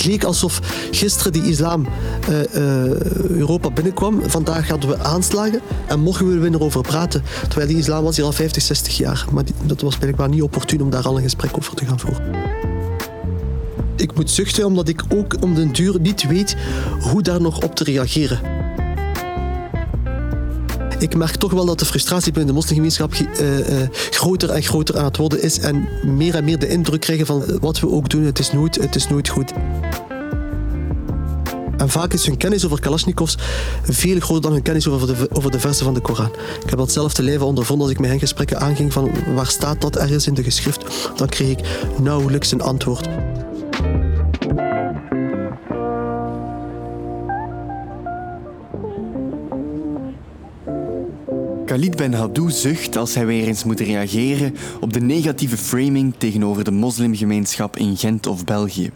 Het leek alsof gisteren die islam uh, uh, Europa binnenkwam. Vandaag hadden we aanslagen en willen we erover praten. Terwijl die islam was hier al 50, 60 jaar. Maar dat was blijkbaar niet opportun om daar al een gesprek over te gaan voeren. Ik moet zuchten omdat ik ook om den duur niet weet hoe daar nog op te reageren ik merk toch wel dat de frustratie binnen de moslimgemeenschap uh, uh, groter en groter aan het worden is. En meer en meer de indruk krijgen van wat we ook doen, het is nooit, het is nooit goed. En vaak is hun kennis over Kalashnikovs veel groter dan hun kennis over de, over de versen van de Koran. Ik heb dat zelf te lijve ondervonden als ik met hen gesprekken aanging van waar staat dat ergens in de geschrift. Dan kreeg ik nauwelijks een antwoord. Khalid Ben Haddou zucht als hij weer eens moet reageren op de negatieve framing tegenover de moslimgemeenschap in Gent of België.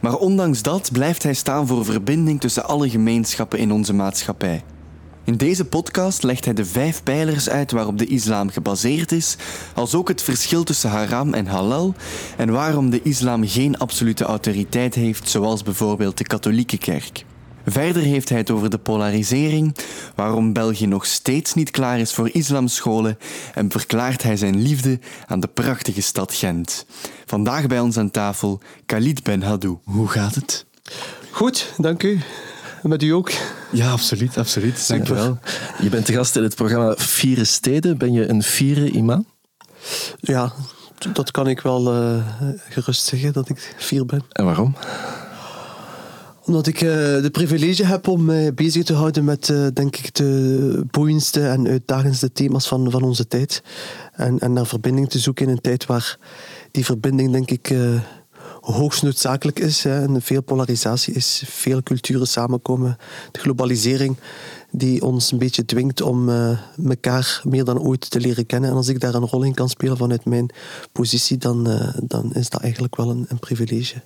Maar ondanks dat blijft hij staan voor verbinding tussen alle gemeenschappen in onze maatschappij. In deze podcast legt hij de vijf pijlers uit waarop de islam gebaseerd is, als ook het verschil tussen haram en halal en waarom de islam geen absolute autoriteit heeft, zoals bijvoorbeeld de katholieke kerk. Verder heeft hij het over de polarisering, waarom België nog steeds niet klaar is voor islamscholen en verklaart hij zijn liefde aan de prachtige stad Gent. Vandaag bij ons aan tafel Khalid Ben Haddou. Hoe gaat het? Goed, dank u. Met u ook? Ja, absoluut, absoluut. Dank wel. Je bent te gast in het programma Vierde Steden. Ben je een vierde imam? Ja, dat kan ik wel uh, gerust zeggen, dat ik vier ben. En waarom? Omdat ik uh, de privilege heb om mij bezig te houden met, uh, denk ik, de boeiendste en uitdagendste thema's van, van onze tijd. En, en naar verbinding te zoeken in een tijd waar die verbinding, denk ik, uh, hoogst noodzakelijk is. En veel polarisatie is, veel culturen samenkomen. De globalisering die ons een beetje dwingt om elkaar meer dan ooit te leren kennen. En als ik daar een rol in kan spelen vanuit mijn positie, dan, dan is dat eigenlijk wel een, een privilege.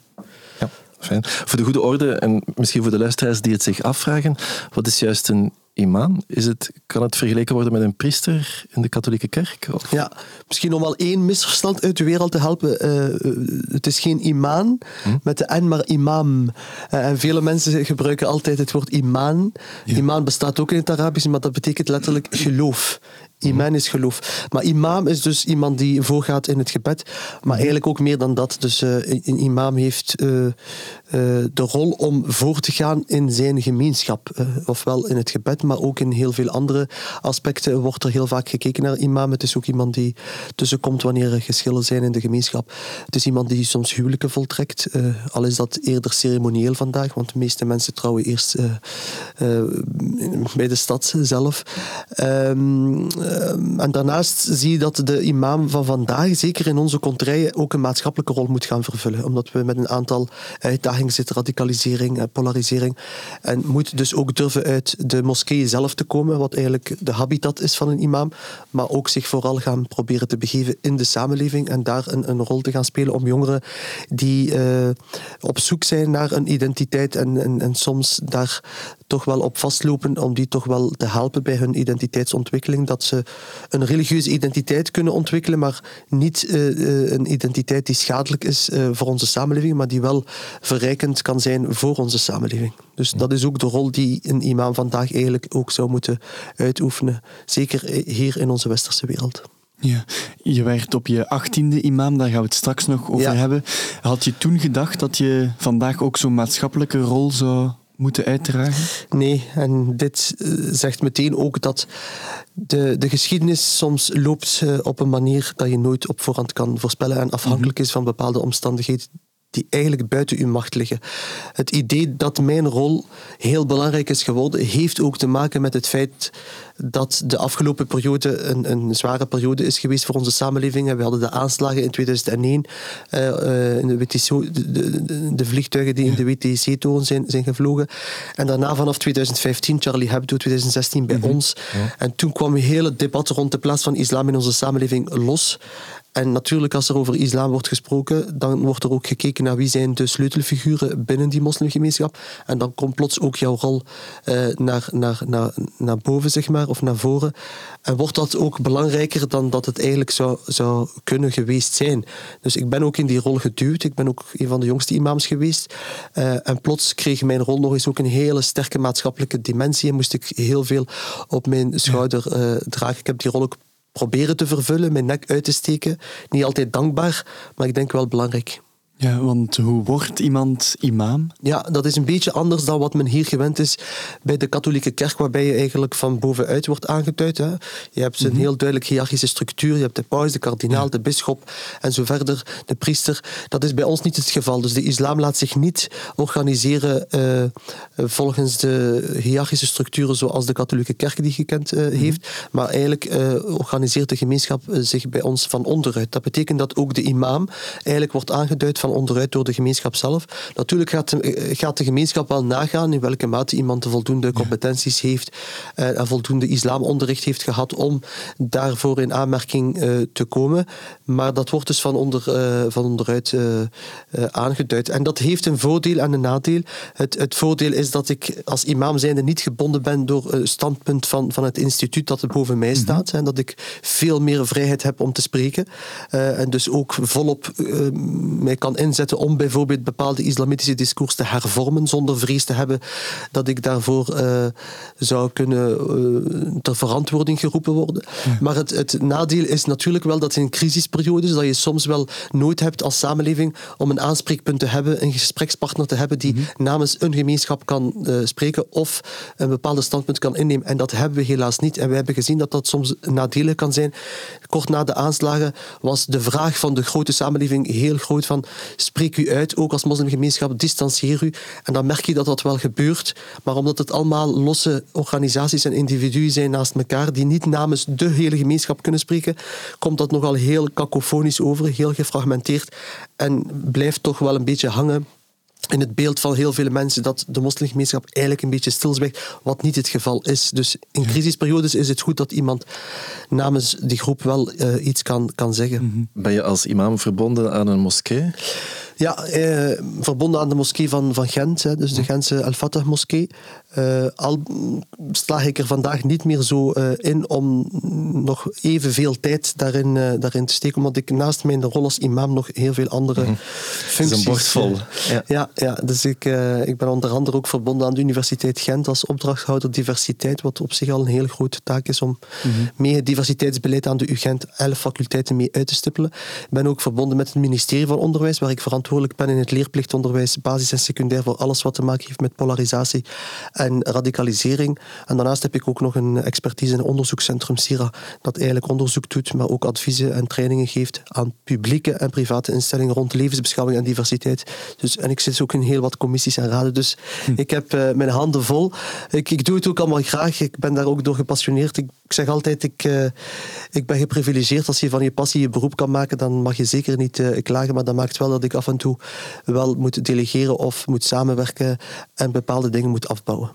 Fijn. Voor de goede orde en misschien voor de luisteraars die het zich afvragen, wat is juist een imam? Is het, kan het vergeleken worden met een priester in de katholieke kerk? Of? Ja, misschien om al één misverstand uit de wereld te helpen. Uh, het is geen imam hm? met de N, maar imam. Uh, en vele mensen gebruiken altijd het woord imaan. Ja. Imaan bestaat ook in het Arabisch, maar dat betekent letterlijk geloof. Iman is geloof. Maar imam is dus iemand die voorgaat in het gebed. Maar eigenlijk ook meer dan dat. Dus uh, een imam heeft uh, uh, de rol om voor te gaan in zijn gemeenschap. ofwel in het gebed, maar ook in heel veel andere aspecten wordt er heel vaak gekeken naar imam. Het is ook iemand die tussenkomt wanneer er geschillen zijn in de gemeenschap. Het is iemand die soms huwelijken voltrekt. al is dat eerder ceremonieel vandaag, want de meeste mensen trouwen eerst bij de stad zelf. Um, en daarnaast zie je dat de imam van vandaag, zeker in onze contraien, ook een maatschappelijke rol moet gaan vervullen. Omdat we met een aantal uitdagingen zitten, radicalisering, en polarisering. En moet dus ook durven uit de moskee zelf te komen, wat eigenlijk de habitat is van een imam. Maar ook zich vooral gaan proberen te begeven in de samenleving en daar een, een rol te gaan spelen om jongeren die uh, op zoek zijn naar een identiteit en, en, en soms daar toch wel op vastlopen, om die toch wel te helpen bij hun identiteitsontwikkeling. Dat ze een religieuze identiteit kunnen ontwikkelen, maar niet uh, een identiteit die schadelijk is voor onze samenleving, maar die wel verrijkend kan zijn voor onze samenleving. Dus dat is ook de rol die een imam vandaag eigenlijk ook zou moeten uitoefenen. Zeker hier in onze westerse wereld. Ja, je werd op je achttiende imam, daar gaan we het straks nog over ja. hebben. Had je toen gedacht dat je vandaag ook zo'n maatschappelijke rol zou moeten uitdragen? Nee, en dit eh, zegt meteen ook dat de, de geschiedenis soms loopt eh, op een manier dat je nooit op voorhand kan voorspellen en afhankelijk mhm. is van bepaalde omstandigheden die eigenlijk buiten uw macht liggen. Het idee dat mijn rol heel belangrijk is geworden, heeft ook te maken met het feit dat de afgelopen periode een, een zware periode is geweest voor onze samenleving. We hadden de aanslagen in 2001, uh, uh, in de, WTC, de, de, de, vliegtuigen die in de WTC-toren zijn, zijn gevlogen. En daarna vanaf 2015, Charlie Hebdo 2016 bij mm -hmm. ons. Ja. En toen kwam een hele debat rond de plaats van islam in onze samenleving los. En natuurlijk, als er over islam wordt gesproken, dan wordt er ook gekeken naar wie zijn de sleutelfiguren binnen die moslimgemeenschap. En dan komt plots ook jouw rol uh, naar, naar, naar, naar boven, zeg maar, of naar voren. En wordt dat ook belangrijker dan dat het eigenlijk zou, zou kunnen geweest zijn. Dus ik ben ook in die rol geduwd. Ik ben ook een van de jongste imams geweest. Uh, en plots kreeg mijn rol nog eens ook een hele sterke maatschappelijke dimensie. En moest ik heel veel op mijn schouder uh, dragen. Ik heb die rol ook proberen te vervullen, mijn nek uit te steken. Niet altijd dankbaar, maar ik denk wel belangrijk. Ja, want hoe wordt iemand imam? Ja, dat is een beetje anders dan wat men hier gewend is bij de katholieke kerk, waarbij je eigenlijk van bovenuit wordt aangeduid. Hè. Je hebt een mhm. heel duidelijk hiërarchische structuur. Je hebt de paus, de kardinaal, de bisschop en zo verder, de priester. Dat is bij ons niet het geval. Dus de islam laat zich niet organiseren uh, volgens de hiërarchische structuren zoals de katholieke kerk die gekend uh, heeft. Maar eigenlijk uh, organiseert de gemeenschap zich bij ons van onderuit. Dat betekent dat ook de imam eigenlijk wordt aangeduid van onderuit door de gemeenschap zelf. Natuurlijk gaat de, gaat de gemeenschap wel nagaan in welke mate iemand de voldoende competenties heeft uh, en voldoende islamonderricht heeft gehad om daarvoor in aanmerking uh, te komen. Maar dat wordt dus van, onder, van onderuit aangeduid. En dat heeft een voordeel en een nadeel. Het, het voordeel is dat ik als imam zijnde niet gebonden ben door een standpunt van, van het instituut dat er boven mij mhm. staat. En dat ik veel meer vrijheid heb om te spreken. en dus ook volop mij kan inzetten om bijvoorbeeld bepaalde islamitische discours te hervormen, zonder vrees te hebben dat ik daarvoor uh, zou kunnen uh, ter verantwoording geroepen worden. Maar het, het, nadeel is natuurlijk wel dat in crisisperiodes dat je soms wel nood hebt als samenleving om een aanspreekpunt te hebben, een gesprekspartner te hebben die mhm. namens een gemeenschap kan uh, spreken of een bepaalde standpunt kan innemen. En dat hebben we helaas niet. En we hebben gezien dat dat soms nadelig kan zijn. Kort na de aanslagen was de vraag van de grote samenleving heel groot van spreek u uit, ook als moslimgemeenschap, distancieer u. En dan merk je dat dat wel gebeurt. Maar omdat het allemaal losse organisaties en individuen zijn naast elkaar, die niet namens de hele gemeenschap kunnen spreken, komt dat nogal heel cacofonisch over, heel gefragmenteerd. En blijft toch wel een beetje hangen in het beeld van heel veel mensen dat de moslimgemeenschap eigenlijk een beetje stilzwijgt, wat niet het geval is. Dus in crisisperiodes is het goed dat iemand namens die groep wel uh, iets kan, kan zeggen. Mhm. Ben je als imam verbonden aan een moskee? Ja, eh, verbonden aan de moskee van, van Gent, hè, dus de Gentse Al-Fatah moskee. Uh, al sla ik er vandaag niet meer zo uh, in om nog evenveel tijd daarin, uh, daarin te steken, omdat ik naast mijn rol als imam nog heel veel andere mm functies... een bord vol. Ja. ja, ja, dus ik, ik ben onder andere ook verbonden aan de Universiteit Gent als opdrachthouder diversiteit, wat op zich al een heel grote taak is om mm -hmm. mee het diversiteitsbeleid aan de UGent elf faculteiten mee uit te stippelen. Ik ben ook verbonden met het ministerie van Onderwijs, waar ik verantwoordelijk ben in het leerplichtonderwijs, basis en secundair, voor alles wat te maken heeft met polarisatie en radicalisering. En daarnaast heb ik ook nog een expertise in het onderzoekscentrum SIRA, dat eigenlijk onderzoek doet, maar ook adviezen en trainingen geeft aan publieke en private instellingen rond levensbeschouwing en diversiteit. Dus, en ik zit ook in heel wat commissies en raden, dus hm. ik heb uh, mijn handen vol. Ik, ik doe het ook allemaal graag, ik ben daar ook door gepassioneerd. Ik, ik zeg altijd, ik, uh, ik ben geprivilegeerd. Als je van je passie je beroep kan maken, dan mag je zeker niet uh, klagen, maar dat maakt wel dat ik af en wel moet delegeren of moet samenwerken en bepaalde dingen moet afbouwen.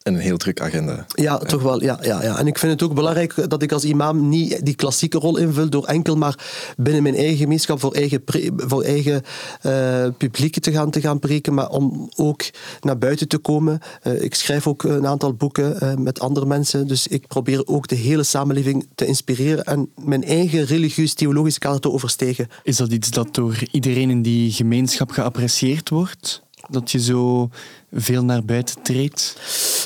En een heel druk agenda. Ja, toch wel. Ja, ja, ja. En ik vind het ook belangrijk dat ik als imam niet die klassieke rol invul door enkel maar binnen mijn eigen gemeenschap voor eigen, voor eigen uh, publiek te gaan, te gaan preken, maar om ook naar buiten te komen. Uh, ik schrijf ook een aantal boeken uh, met andere mensen, dus ik probeer ook de hele samenleving te inspireren en mijn eigen religieus-theologische kader te overstegen. Is dat iets dat door iedereen in die gemeenschap geapprecieerd wordt? Dat je zo veel naar buiten treedt?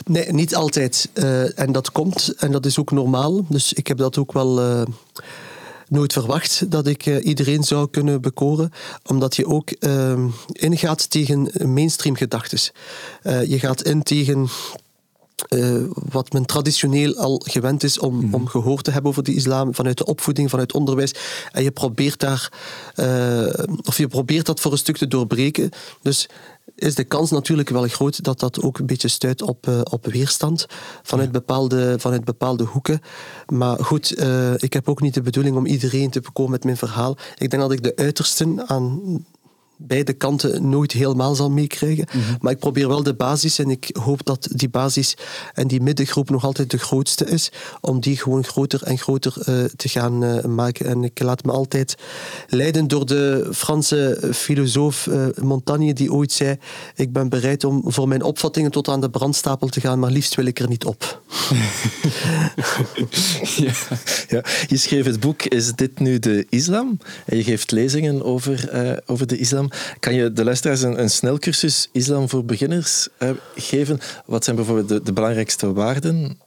Nee, niet altijd. Uh, en dat komt, en dat is ook normaal. Dus ik heb dat ook wel uh, nooit verwacht, dat ik uh, iedereen zou kunnen bekoren. Omdat je ook ingaat tegen mainstream gedachtes. je gaat in tegen uh, wat men traditioneel al gewend is om, mm. om gehoord te hebben over de islam, vanuit de opvoeding, vanuit onderwijs. En je probeert daar, uh, of je probeert dat voor een stuk te doorbreken. Dus is de kans natuurlijk wel groot dat dat ook een beetje stuit op, uh, op weerstand vanuit, bepaalde, vanuit bepaalde hoeken. Maar goed, ik heb ook niet de bedoeling om iedereen te bekomen met mijn verhaal. Ik denk dat ik de uitersten aan beide kanten nooit helemaal zal meekrijgen. Mhm. Maar ik probeer wel de basis en ik hoop dat die basis en die middengroep nog altijd de grootste is, om die gewoon groter en groter eh, te gaan eh, maken. En ik laat me altijd leiden door de Franse filosoof eh, Montaigne, die ooit zei: Ik ben bereid om voor mijn opvattingen tot aan de brandstapel te gaan, maar liefst wil ik er niet op. ja. Je schreef het boek Is dit nu de islam? En je geeft lezingen over, uh, over de islam. Kan je de luisteraars een, een snelcursus islam voor beginners uh, geven? Wat zijn bijvoorbeeld de, de belangrijkste waarden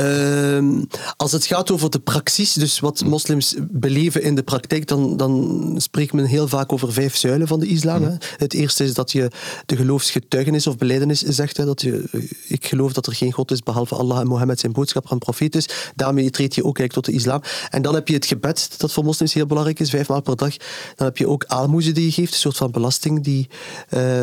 Uh, als het gaat over de praxis, dus wat moslims beleven in de praktijk, dan, dan spreekt men heel vaak over vijf zuilen van de islam. Hè. Het eerste is dat je de geloofsgetuigenis of beleidenis zegt. Hè, dat je, ik geloof dat er geen God is behalve Allah en Mohammed zijn boodschapper en profeet is. Daarmee treed je ook eigenlijk tot de islam. En dan heb je het gebed, dat voor moslims heel belangrijk is, vijf maal per dag. Dan heb je ook aalmoezen die je geeft, een soort van belasting. Die, uh,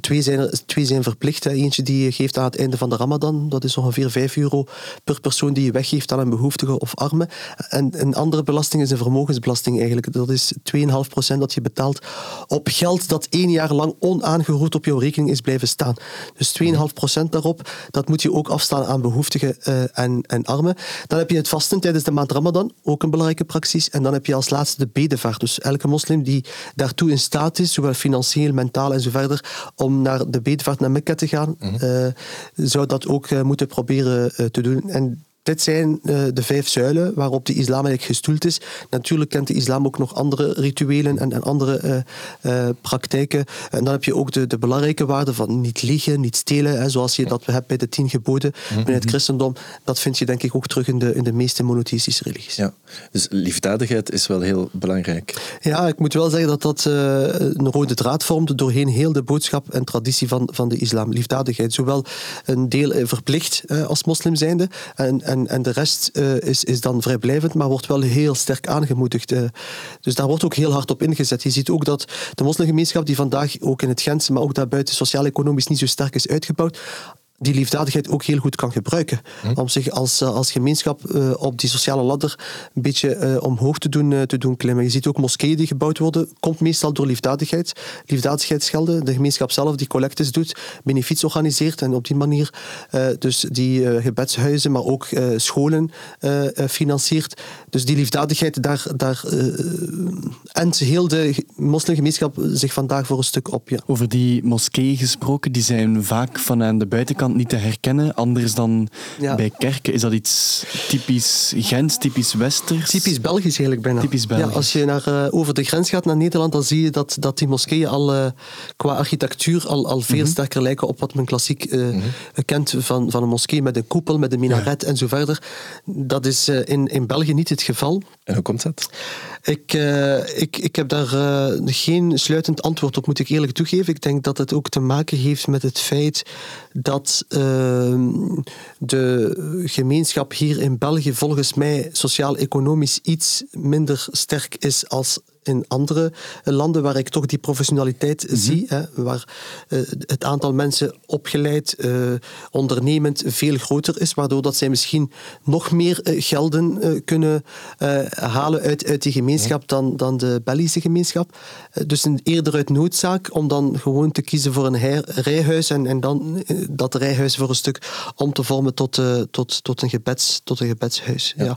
twee, zijn, twee zijn verplicht. Hè. Eentje die je geeft aan het einde van de ramadan, dat is ongeveer vijf euro per persoon die je weggeeft aan een behoeftige of arme. En een andere belasting is een vermogensbelasting eigenlijk. Dat is 2,5% dat je betaalt op geld dat één jaar lang onaangeroerd op jouw rekening is blijven staan. Dus 2,5% daarop, dat moet je ook afstaan aan behoeftigen uh, en, en armen. Dan heb je het vasten tijdens de maand Ramadan, ook een belangrijke praxis. En dan heb je als laatste de bedevaart. Dus elke moslim die daartoe in staat is, zowel financieel, mentaal en zo verder, om naar de bedevaart naar Mekka te gaan, mm -hmm. uh, zou dat ook uh, moeten proberen te doen. En dit zijn uh, de vijf zuilen waarop de islam eigenlijk gestoeld is. Natuurlijk kent de islam ook nog andere rituelen en, en andere uh, uh, praktijken. En dan heb je ook de, de belangrijke waarden van niet liegen, niet stelen, hè, zoals je dat hebt bij de tien geboden binnen het christendom. Dat vind je denk ik ook terug in de, in de meeste monotheïstische religies. Ja, dus liefdadigheid is wel heel belangrijk. Ja, ik moet wel zeggen dat dat een rode draad vormt doorheen heel de boodschap en traditie van, van de islam. Liefdadigheid, zowel een deel verplicht als moslim zijnde en en, en de rest uh, is, is dan vrijblijvend, maar wordt wel heel sterk aangemoedigd. Uh, dus daar wordt ook heel hard op ingezet. Je ziet ook dat de moslimgemeenschap, die vandaag ook in het Gentse, maar ook daarbuiten sociaal-economisch niet zo sterk is uitgebouwd, die liefdadigheid ook heel goed kan gebruiken. Hm. Om zich als, als gemeenschap uh, op die sociale ladder een beetje uh, omhoog te doen, uh, te doen klimmen. Je ziet ook moskeeën die gebouwd worden, komt meestal door liefdadigheid. Liefdadigheidsgelden, de gemeenschap zelf die collectes doet, benefiets organiseert en op die manier dus die gebedshuizen, maar ook scholen financiert. Dus die liefdadigheid, daar, daar en heel de moslimgemeenschap zich vandaag voor een stuk op. Ja. Over die moskeeën gesproken, die zijn vaak van aan de buitenkant niet te herkennen, anders dan ja. bij kerken. Is dat iets typisch Gens, typisch Westers? Typisch Belgisch eigenlijk bijna. Typisch Belgisch. Ja, als je naar, uh, over de grens gaat naar Nederland, dan zie je dat, dat die moskeeën al uh, qua architectuur al, al veel mm -hmm. sterker lijken op wat men klassiek uh, mm -hmm. kent van, van een moskee met een koepel, met een minaret ja. en zo verder. Dat is in, in België niet het geval. Hoe komt dat? Ik, ik, ik heb daar geen sluitend antwoord op, moet ik eerlijk toegeven. Ik denk dat het ook te maken heeft met het feit dat uh, de gemeenschap hier in België volgens mij sociaal-economisch iets minder sterk is als in andere landen waar ik toch die professionaliteit mm -hmm. zie, hè, waar uh, het aantal mensen opgeleid, uh, ondernemend veel groter is, waardoor dat zij misschien nog meer uh, gelden kunnen halen uit, uit die gemeenschap dan, dan de Belgische gemeenschap. dus een, eerder uit noodzaak om dan gewoon te kiezen voor een rijhuis en, en dan dat rijhuis voor een stuk om te vormen tot, tot, tot, een, gebeds, tot een gebedshuis. Ja. Ja.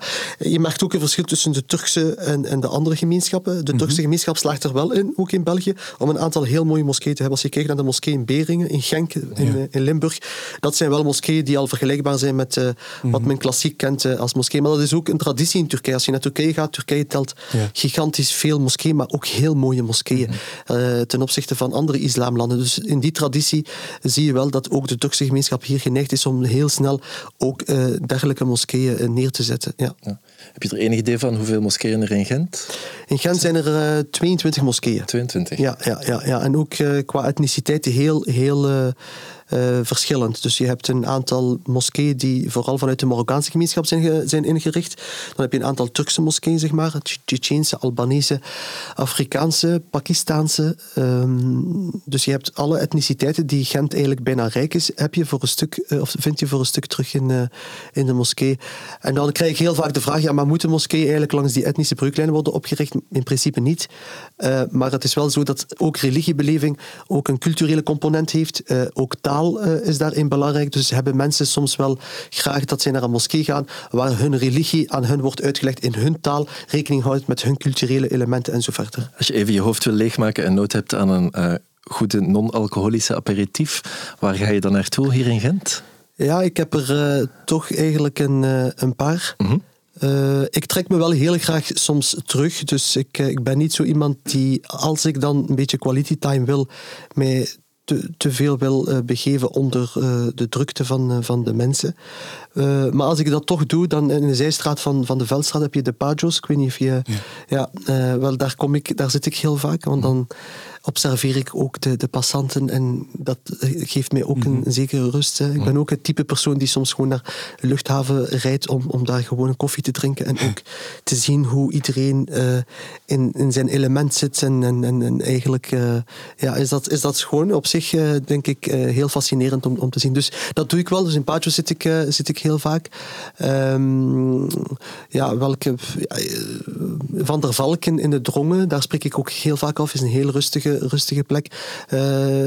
Je merkt ook een verschil tussen de Turkse en, en de andere gemeenschappen. De de Turkse gemeenschap slaagt er wel in, ook in België, om een aantal heel mooie moskeeën te hebben. Als je kijkt naar de moskee in Beringen, in Genk, in, ja. in Limburg, dat zijn wel moskeeën die al vergelijkbaar zijn met uh, mm-hmm. wat men klassiek kent uh, als moskee. Maar dat is ook een traditie in Turkije. Als je naar Turkije gaat, Turkije telt ja. gigantisch veel moskeeën, maar ook heel mooie moskeeën uh, ten opzichte van andere islamlanden. Dus in die traditie zie je wel dat ook de Turkse gemeenschap hier geneigd is om heel snel ook dergelijke moskeeën neer te zetten. Ja. ja. Heb je er enig idee van hoeveel moskeeën er in Gent? In Gent zijn er uh, 22 moskeeën. 22? Ja, ja, ja, ja. en ook uh, qua etniciteit heel, heel uh, verschillend. Dus je hebt een aantal moskeeën die vooral vanuit de Marokkaanse gemeenschap zijn, zijn ingericht. Dan heb je een aantal Turkse moskeeën, zeg maar. Tsjetsjeense, Albanese, Afrikaanse, Pakistaanse. Um, dus je hebt alle etniciteiten die Gent eigenlijk bijna rijk is, heb je voor een stuk, uh, of vind je voor een stuk terug in, uh, in de moskee. En dan krijg ik heel vaak de vraag, ja, maar moeten moskeeën eigenlijk langs die etnische breuklijnen worden opgericht? In principe niet. maar het is wel zo dat ook religiebeleving ook een culturele component heeft. ook taal uh, is daarin belangrijk. Dus hebben mensen soms wel graag dat zij naar een moskee gaan waar hun religie aan hun wordt uitgelegd in hun taal, rekening houdt met hun culturele elementen en zo verder. Als je even je hoofd wil leegmaken en nood hebt aan een uh, goede non-alcoholische aperitief, waar ga je dan naartoe hier in Gent? Ja, ik heb er uh, toch eigenlijk een, een paar. Mm -hmm. Uh, ik trek me wel heel graag soms terug. Dus ik, ik ben niet zo iemand die, als ik dan een beetje quality time wil, mij te, te veel wil uh, begeven onder uh, de drukte van, uh, van de mensen. maar als ik dat toch doe, dan in de zijstraat van, van de Veldstraat heb je de Pajos. Ik weet niet of je... Ja, ja wel, daar, kom ik, daar zit ik heel vaak, want dan observeer ik ook de, de passanten en dat geeft mij ook een, mhm. zekere rust. Hè. Ik ben ook het type persoon die soms gewoon naar de luchthaven rijdt om, om daar gewoon een koffie te drinken en ook te zien hoe iedereen uh, in, in zijn element zit. En, en, en, eigenlijk uh, ja, is, dat, is dat gewoon op zich, uh, denk ik, heel fascinerend om, om te zien. Dus dat doe ik wel. Dus in Pacho zit ik, zit ik heel vaak. Um, ja, welke... Van der Valken in de Drongen, daar spreek ik ook heel vaak af, is een heel rustige rustige, plek. Uh,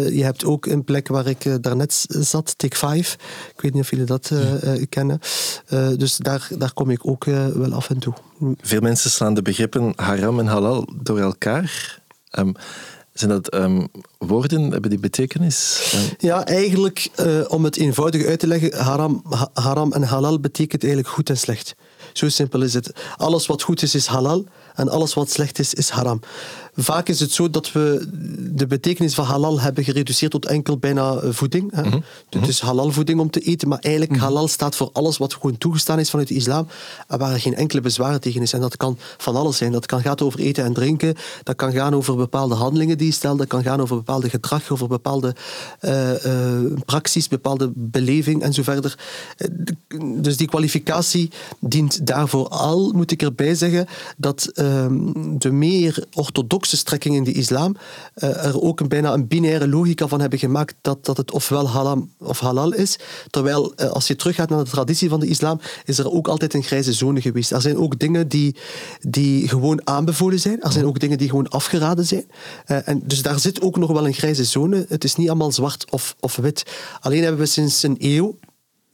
je hebt ook een plek waar ik uh, daarnet zat, Take 5. Ik weet niet of jullie dat uh, kennen. dus daar, daar kom ik ook wel af en toe. Veel mensen slaan de begrippen haram en halal door elkaar. Um, zijn dat um, woorden? Hebben die betekenis? Ja, eigenlijk, om het eenvoudig uit te leggen, haram, ha haram en halal betekent eigenlijk goed en slecht. Zo simpel is het. Alles wat goed is, is halal. En alles wat slecht is, is haram. Vaak is het zo dat we de betekenis van halal hebben gereduceerd tot enkel bijna eh, voeding. Hè. Mm -hmm. Dus halal voeding om te eten. Maar eigenlijk mm halal staat voor alles wat gewoon toegestaan is vanuit de islam. En waar er geen enkele bezwaar tegen is. En dat kan van alles zijn. Dat kan gaan over eten en drinken. Dat kan gaan over bepaalde handelingen die je stelt. Dat kan gaan over bepaalde gedrag, over bepaalde uh, uh, praxis, bepaalde beleving en zo verder. Dus die kwalificatie dient daarvoor al, moet ik erbij zeggen, dat Ehm, de meer orthodoxe strekkingen in de islam uh, er ook een, bijna een binaire logica van hebben gemaakt dat, dat het ofwel haram of halal is. Terwijl uh, als je teruggaat naar de traditie van de islam, is er ook altijd een grijze zone geweest. Er zijn ook dingen die, die gewoon aanbevolen zijn. Er zijn ook dingen die gewoon afgeraden zijn. Uh, en dus daar zit ook nog wel een grijze zone. Het is niet allemaal zwart of, of wit. Alleen hebben we sinds een eeuw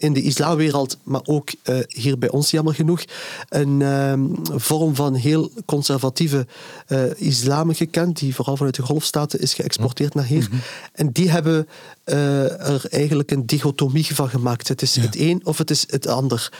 in de islamwereld, maar ook uh, hier bij ons jammer genoeg, een um, vorm van heel conservatieve uh, islam gekend, die vooral vanuit de golfstaten is geëxporteerd naar hier. Mm -hmm. En die hebben uh, er eigenlijk een dichotomie van gemaakt. Het is ja. het een of het is het ander.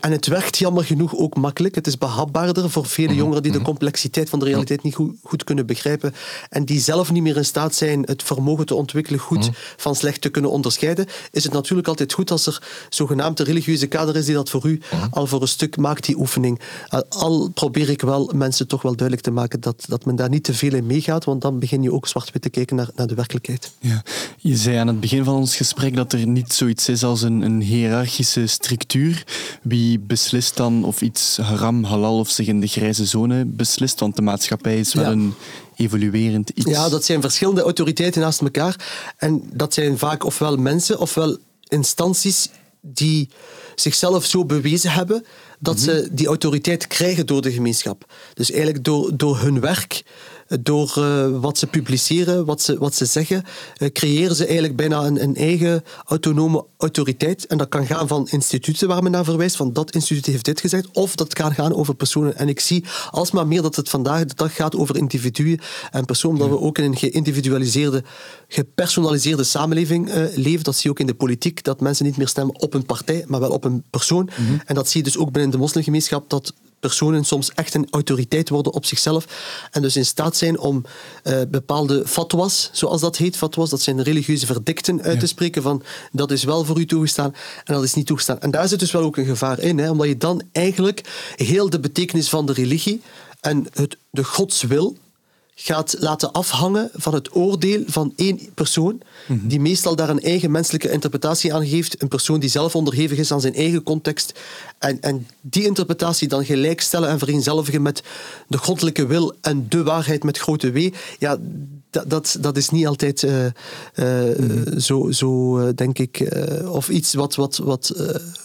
en het werkt jammer genoeg ook makkelijk. Het is behapbaarder voor vele -hmm. jongeren die de complexiteit van de realiteit niet goed, goed, kunnen begrijpen en die zelf niet meer in staat zijn het vermogen te ontwikkelen goed -hmm. van slecht te kunnen onderscheiden. Is het natuurlijk altijd goed als er zogenaamd religieuze kader is die dat voor u mhm. al voor een stuk maakt, die oefening. Al probeer ik wel mensen toch wel duidelijk te maken dat, dat men daar niet te veel in meegaat, want dan begin je ook zwart-wit te kijken naar, naar de werkelijkheid. Ja. Je zei aan het begin van ons gesprek dat er niet zoiets is als een, een hiërarchische structuur. Wie beslist dan of iets haram, halal of zich in de grijze zone beslist? Want de maatschappij is wel ja. een evoluerend iets. Ja, dat zijn verschillende autoriteiten naast elkaar. En dat zijn vaak ofwel mensen ofwel instanties die zichzelf zo bewezen hebben dat mm -hmm. ze die autoriteit krijgen door de gemeenschap. Dus eigenlijk door, door hun werk door uh, wat ze publiceren, wat ze, wat ze zeggen, uh, creëren ze eigenlijk bijna een, een, eigen autonome autoriteit. En dat kan gaan van instituten waar men naar verwijst, van dat instituut heeft dit gezegd, of dat kan gaan over personen. En ik zie alsmaar meer dat het vandaag de dag gaat over individuen en personen, dat we ook in een geïndividualiseerde, gepersonaliseerde samenleving uh, leven. Dat zie je ook in de politiek, dat mensen niet meer stemmen op een partij, maar wel op een persoon. Mm -hmm. En dat zie je dus ook binnen de moslimgemeenschap, dat personen soms echt een autoriteit worden op zichzelf en dus in staat zijn om uh, bepaalde fatwas, zoals dat heet, fatwas, dat zijn religieuze verdikten uit ja. te spreken van dat is wel voor u toegestaan en dat is niet toegestaan. En daar zit dus wel ook een gevaar in, hè, omdat je dan eigenlijk heel de betekenis van de religie en het, de godswil gaat laten afhangen van het oordeel van één persoon, die meestal daar een eigen menselijke interpretatie aan geeft, een persoon die zelf onderhevig is aan zijn eigen context, en, en die interpretatie dan gelijkstellen en vereenzelvigen met de goddelijke wil en de waarheid met grote W, ja, dat, dat, dat is niet altijd uh, uh, zo, zo uh, denk ik, of iets wat, wat, wat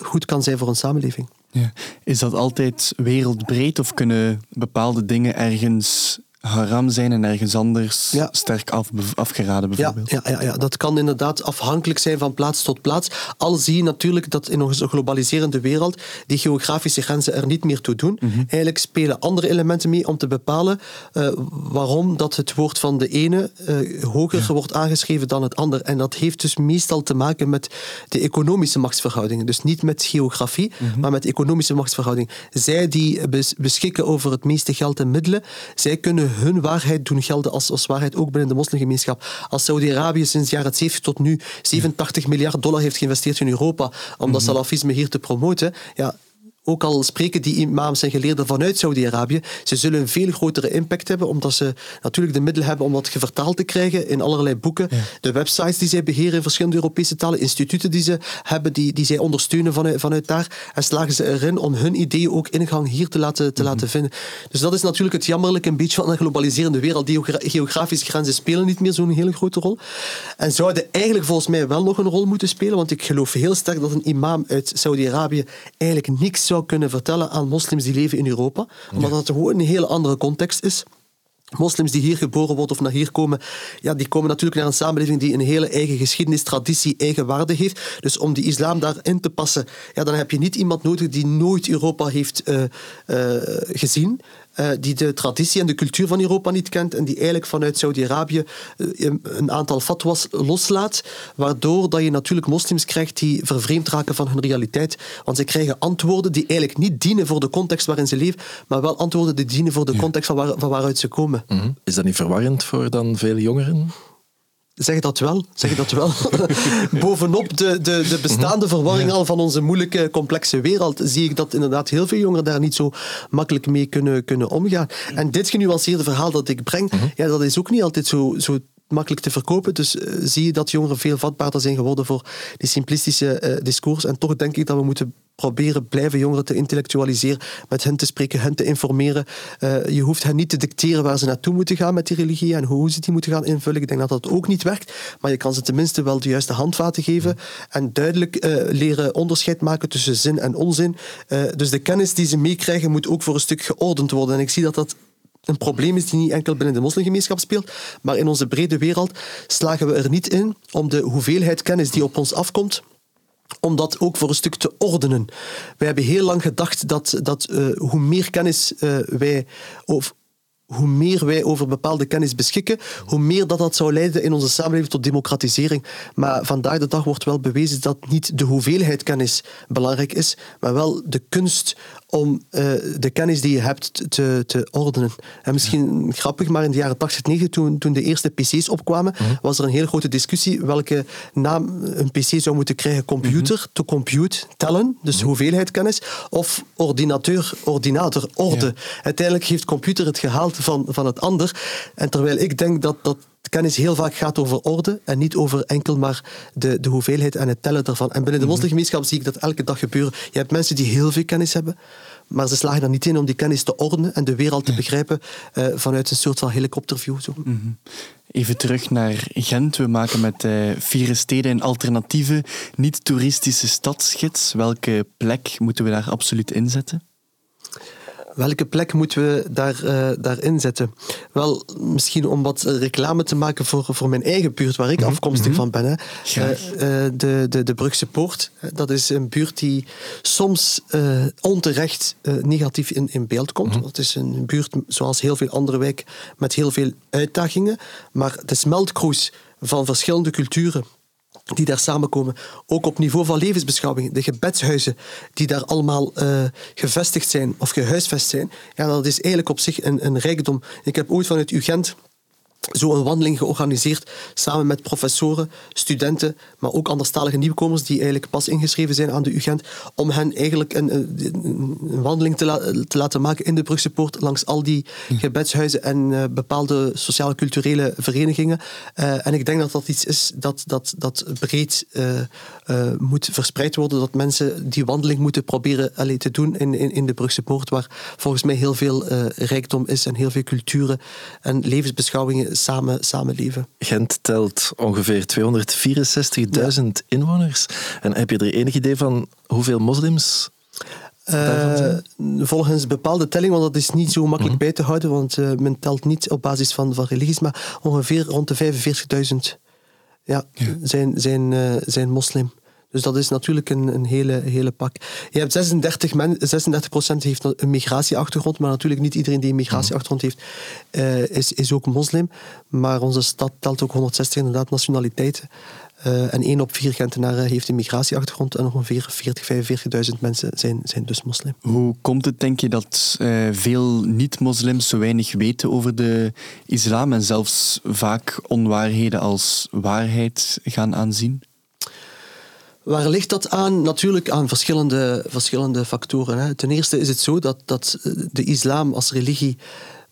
goed kan zijn voor een samenleving. Ja. Is dat altijd wereldbreed of kunnen bepaalde dingen ergens haram zijn en ergens anders ja. sterk af, afgeraden bijvoorbeeld. Ja, ja, ja, dat kan inderdaad afhankelijk zijn van plaats tot plaats. Al zie je natuurlijk dat in onze globaliserende wereld die geografische grenzen er niet meer toe doen. Mm -hmm. Eigenlijk spelen andere elementen mee om te bepalen uh, waarom dat het woord van de ene uh, hoger ja. wordt aangeschreven dan het ander. En dat heeft dus meestal te maken met de economische machtsverhoudingen. Dus niet met geografie, mm -hmm. maar met economische machtsverhoudingen. Zij die bes beschikken over het meeste geld en middelen, zij kunnen hun waarheid doen gelden als, als waarheid ook binnen de moslimgemeenschap. Als Saudi-Arabië sinds jaren 70 tot nu 87 miljard dollar heeft geïnvesteerd in Europa om dat mhm. salafisme hier te promoten, ja, ook al spreken die imams en geleerden vanuit Saudi-Arabië, ze zullen een veel grotere impact hebben, omdat ze natuurlijk de middelen hebben om dat vertaald te krijgen in allerlei boeken. Ja. De websites die zij beheren in verschillende Europese talen, instituten die ze hebben, die, die zij ondersteunen vanuit, vanuit daar. En slagen ze erin om hun ideeën ook ingang hier te laten, te mm -hmm. laten vinden. Dus dat is natuurlijk het jammerlijke een beetje van een globaliserende wereld. Die geografische grenzen spelen niet meer zo'n hele grote rol. En zouden eigenlijk volgens mij wel nog een rol moeten spelen, want ik geloof heel sterk dat een imam uit Saudi-Arabië eigenlijk niks zou kunnen vertellen aan moslims die leven in Europa. Omdat ja. dat gewoon een hele andere context is. Moslims die hier geboren worden of naar hier komen, ja, die komen natuurlijk naar een samenleving die een hele eigen geschiedenis, traditie, eigen waarde heeft. Dus om die islam daarin te passen, ja, dan heb je niet iemand nodig die nooit Europa heeft uh, uh, gezien. Uh, die de traditie en de cultuur van Europa niet kent en die eigenlijk vanuit Saudi-Arabië uh, een aantal fatwas loslaat, waardoor dat je natuurlijk moslims krijgt die vervreemd raken van hun realiteit. Want ze krijgen antwoorden die eigenlijk niet dienen voor de context waarin ze leven, maar wel antwoorden die dienen voor de context van, waar, van waaruit ze komen. Mm -hmm. Is dat niet verwarrend voor dan veel jongeren? Zeg dat wel, zeg dat wel. Bovenop de, de, de bestaande verwarring al van onze moeilijke, complexe wereld, zie ik dat inderdaad heel veel jongeren daar niet zo makkelijk mee kunnen, kunnen omgaan. En dit genuanceerde verhaal dat ik breng, ja, dat is ook niet altijd zo, zo makkelijk te verkopen. Dus uh, zie je dat jongeren veel vatbaarder zijn geworden voor die simplistische uh, discours. En toch denk ik dat we moeten proberen blijven jongeren te intellectualiseren, met hen te spreken, hen te informeren. Uh, je hoeft hen niet te dicteren waar ze naartoe moeten gaan met die religie en hoe ze die moeten gaan invullen. Ik denk dat dat ook niet werkt, maar je kan ze tenminste wel de juiste handvaten geven en duidelijk leren onderscheid maken tussen zin en onzin. Dus de kennis die ze meekrijgen moet ook voor een stuk geordend worden. En ik zie dat dat een probleem is die niet enkel binnen de moslimgemeenschap speelt, maar in onze brede wereld slagen we er niet in om de hoeveelheid kennis die op ons afkomt om dat ook voor een stuk te ordenen. Wij hebben heel lang gedacht dat, dat uh, hoe meer kennis uh, wij of hoe meer wij over bepaalde kennis beschikken, hoe meer dat, dat zou leiden in onze samenleving tot democratisering. Maar vandaag de dag wordt wel bewezen dat niet de hoeveelheid kennis belangrijk is, maar wel de kunst om uh, de kennis die je hebt te, te ordenen. En misschien ja. grappig, maar in de jaren 80, 90, toen, toen de eerste PC's opkwamen, mm -hmm. was er een heel grote discussie welke naam een PC zou moeten krijgen. Computer, mm -hmm. to compute, tellen, dus mm -hmm. hoeveelheid kennis, of ordinateur, ordinator, orde. Ja. Uiteindelijk heeft computer het gehaald van, van het ander. En terwijl ik denk dat, dat kennis heel vaak gaat over orde en niet over enkel maar de, de hoeveelheid en het tellen ervan. En binnen de moslimgemeenschap zie ik dat elke dag gebeuren. Je hebt mensen die heel veel kennis hebben, maar ze slagen er niet in om die kennis te ordenen en de wereld te begrijpen uh, vanuit een soort van helikopterview. Zo. Mm -hmm. Even terug naar Gent. We maken met uh, vier steden een alternatieve, niet-toeristische stadsgids. Welke plek moeten we daar absoluut inzetten? Welke plek moeten we daar, uh, daar inzetten? Wel, misschien om wat reclame te maken voor, voor mijn eigen buurt, waar ik mm -hmm. afkomstig mm -hmm. van ben. Hè. Uh, uh, de, de, de Brugse Poort. Dat is een buurt die soms onterecht negatief in, in beeld komt. Mm -hmm. Het is een buurt, zoals heel veel andere wijken, met heel veel uitdagingen. Maar de smeltkroes van verschillende culturen die daar samenkomen. Ook op niveau van levensbeschouwing. De gebedshuizen die daar allemaal uh, gevestigd zijn of gehuisvest zijn. Ja, dat is eigenlijk op zich een, een rijkdom. Ik heb ooit vanuit UGent zo een wandeling georganiseerd samen met professoren, studenten, maar ook anderstalige nieuwkomers die eigenlijk pas ingeschreven zijn aan de UGent, om hen eigenlijk een, een, wandeling te, te, laten maken in de Brugse Poort langs al die gebedshuizen en uh, bepaalde sociaal-culturele verenigingen. Uh, en ik denk dat dat iets is dat, dat, dat breed uh, moet verspreid worden, dat mensen die wandeling moeten proberen allee, te doen in, in, in de Brugse Poort, waar volgens mij heel veel rijkdom is en heel veel culturen en levensbeschouwingen samen, samenleven. Gent telt ongeveer 264.000 inwoners. En heb je er enig idee van hoeveel moslims uh, volgens bepaalde telling, want dat is niet zo makkelijk mhm. bij te houden, want uh, men telt niet op basis van, van religies, maar ongeveer rond de 45.000 ja, zijn, zijn, uh, zijn moslim. Dus dat is natuurlijk een, een hele, hele pak. Je hebt 36, men, 36% heeft een migratieachtergrond, maar natuurlijk niet iedereen die een migratieachtergrond heeft, uh, is, ook moslim. Maar onze stad telt ook 160 inderdaad nationaliteiten. Uh, en één op vier Gentenaren heeft een migratieachtergrond en ongeveer 40, 45.000 mensen zijn, zijn dus moslim. Hoe komt het, denk je, dat uh, veel niet-moslims zo weinig weten over de islam en zelfs vaak onwaarheden als waarheid gaan aanzien? Waar ligt dat aan? Natuurlijk aan verschillende, verschillende factoren. Hè. Ten eerste is het zo dat, dat de islam als religie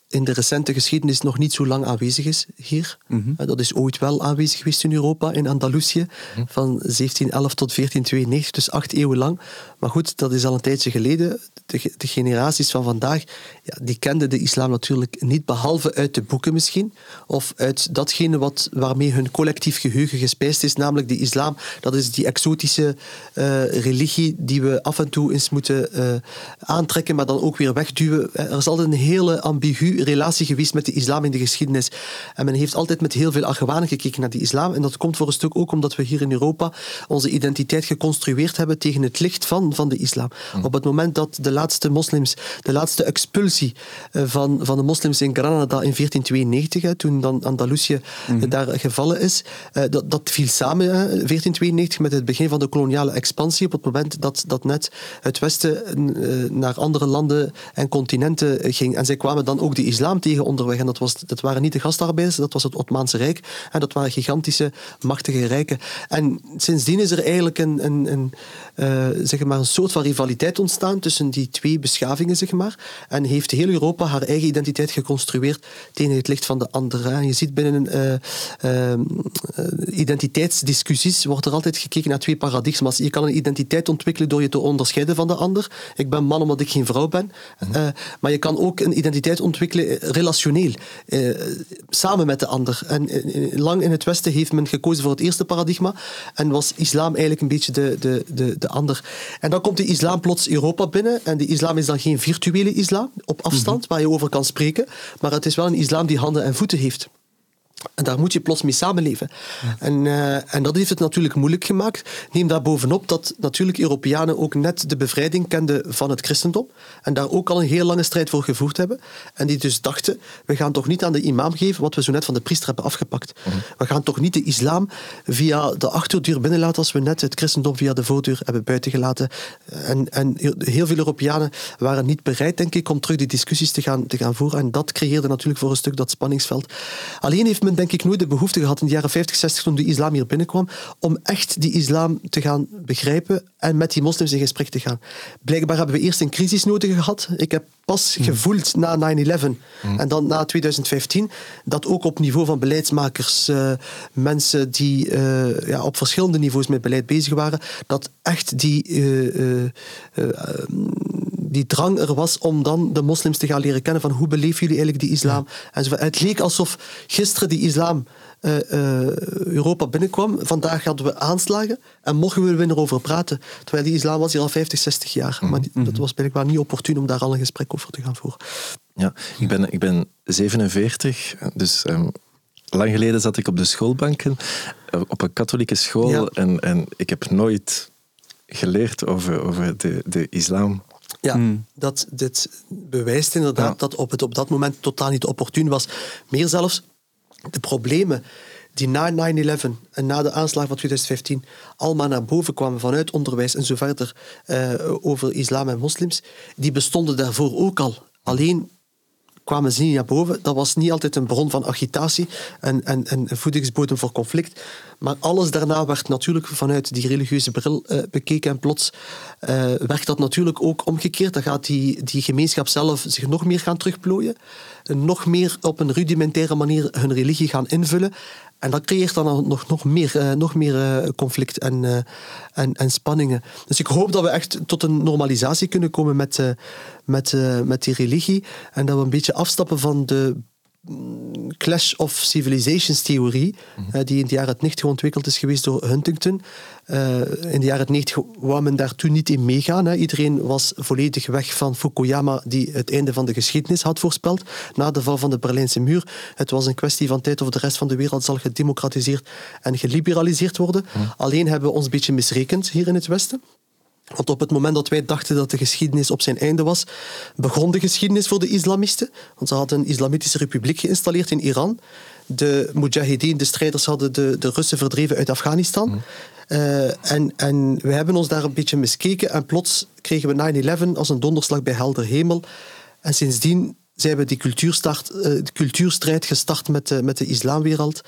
in de recente geschiedenis nog niet zo lang aanwezig is hier. Mhm. Eh, dat is ooit wel aanwezig geweest in Europa, in Andalusië, mhm. van 1711 tot 1492, dus acht eeuwen lang. Maar goed, dat is al een tijdje geleden. De, de generaties van vandaag, ja, die kenden de islam natuurlijk niet, behalve uit de boeken misschien, of uit datgene wat, waarmee hun collectief geheugen gespijsd is, namelijk de islam. Dat is die exotische uh, religie die we af en toe eens moeten uh, aantrekken, maar dan ook weer wegduwen. Er is altijd een hele ambigu relatie geweest met de islam in de geschiedenis. En men heeft altijd met heel veel argwanen gekeken naar die islam. En dat komt voor een stuk ook omdat we hier in Europa onze identiteit geconstrueerd hebben tegen het licht van, van de islam. Hm. Op het moment dat de laatste moslims, de laatste expulsie eh, van, van de moslims in Granada in 1492, toen dan Andalusië hm. daar gevallen is, eh, dat, dat viel samen, 1492, met het begin van de koloniale expansie. Op het moment dat, dat net het Westen eh, naar andere landen en continenten ging. En zij kwamen dan ook de islam tegen onderweg. En dat, was, dat waren niet de gastarbeiders, dat was het Ottomaanse Rijk. En dat waren gigantische, machtige rijken. En sindsdien is er eigenlijk een, een, een, uh, zeg maar een soort van rivaliteit ontstaan tussen die twee beschavingen. Zeg maar. En heeft heel Europa haar eigen identiteit geconstrueerd tegen het licht van de andere. En je ziet binnen uh, uh, identiteitsdiscussies wordt er altijd gekeken naar twee paradigma's. Je kan een identiteit ontwikkelen door je te onderscheiden van de ander. Ik ben man omdat ik geen vrouw ben. Mhm. maar je kan ook een identiteit ontwikkelen eh, relationeel, eh, samen met de ander. En eh, lang in het Westen heeft men gekozen voor het eerste paradigma en was islam eigenlijk een beetje de, de, de, de ander. En dan komt de islam plots Europa binnen en de islam is dan geen virtuele islam op afstand, mhm. waar je over kan spreken, maar het is wel een islam die handen en voeten heeft. En daar moet je plots mee samenleven. En, uh, en dat heeft het natuurlijk moeilijk gemaakt. Neem daar bovenop dat natuurlijk Europeanen ook net de bevrijding kenden van het christendom. En daar ook al een heel lange strijd voor gevoerd hebben. En die dus dachten, we gaan toch niet aan de imam geven wat we zo net van de priester hebben afgepakt. We gaan toch niet de islam via de achterdeur binnenlaten als we net het christendom via de voordeur hebben buitengelaten. En, en heel veel Europeanen waren niet bereid, denk ik, om terug die discussies te gaan, te gaan voeren. En dat creëerde natuurlijk voor een stuk dat spanningsveld. Alleen heeft denk ik nooit de behoefte gehad in de jaren 50, 60 toen de islam hier binnenkwam, om echt die islam te gaan begrijpen en met die moslims in gesprek te gaan. Blijkbaar hebben we eerst een crisis nodig gehad. Ik heb pas hmm. gevoeld na 9-11 hmm. en dan na 2015 dat ook op niveau van beleidsmakers, uh, mensen die uh, ja, op verschillende niveaus met beleid bezig waren, dat echt die, uh, die drang er was om dan de moslims te gaan leren kennen van hoe beleven jullie eigenlijk die islam. En zo, het leek alsof gisteren die islam Europa binnenkwam. Vandaag hadden we aanslagen en morgen willen we erover praten. Terwijl die islam was hier al 50, 60 jaar. Hmm. Maar dat was blijkbaar niet opportun om daar al een gesprek over te gaan voeren. Ja, ik ben, ik ben 47, dus um, lang geleden zat ik op de schoolbanken eh, op een katholieke school en, en ik heb nooit geleerd over, over de, de islam. Ja, hmm. dat, dit bewijst inderdaad dat op het op dat moment totaal niet opportun was. Meer zelfs, de problemen die na 9-11 en na de aanslag van 2015 allemaal naar boven kwamen vanuit onderwijs en zo verder uh, over islam en moslims, die bestonden daarvoor ook al. Alleen kwamen ze niet naar boven. Dat was niet altijd een bron van agitatie en, en, en voedingsbodem voor conflict. Maar alles daarna werd natuurlijk vanuit die religieuze bril uh, bekeken. En plots uh, werkt dat natuurlijk ook omgekeerd. Dan gaat die, die gemeenschap zelf zich nog meer gaan terugplooien. Nog meer op een rudimentaire manier hun religie gaan invullen. En dat creëert dan nog, nog meer, uh, nog meer conflict en, en, en spanningen. Dus ik hoop dat we echt tot een normalisatie kunnen komen met, met, met die religie. En dat we een beetje afstappen van de Clash of Civilizations theorie, mm die in de jaren 90 ontwikkeld is geweest door Huntington. Uh, in de jaren 90 wou men daar toen niet in meegaan. Hè. Iedereen was volledig weg van Fukuyama, die het einde van de geschiedenis had voorspeld. Na de val van de Berlijnse muur. Het was een kwestie van tijd of de rest van de wereld zal gedemocratiseerd en geliberaliseerd worden. Mhm. Alleen hebben we ons een beetje misrekend hier in het Westen. Want op het moment dat wij dachten dat de geschiedenis op zijn einde was, begon de geschiedenis voor de islamisten. Want ze hadden een islamitische republiek geïnstalleerd in Iran. De mujahideen, de strijders, hadden de, de Russen verdreven uit Afghanistan. Mhm. Uh, en, en we hebben ons daar een beetje miskeken. En plots kregen we 9-11 als een donderslag bij helder hemel. En sindsdien zijn we die cultuurstart, uh, de cultuurstrijd gestart met de, met de islamwereld.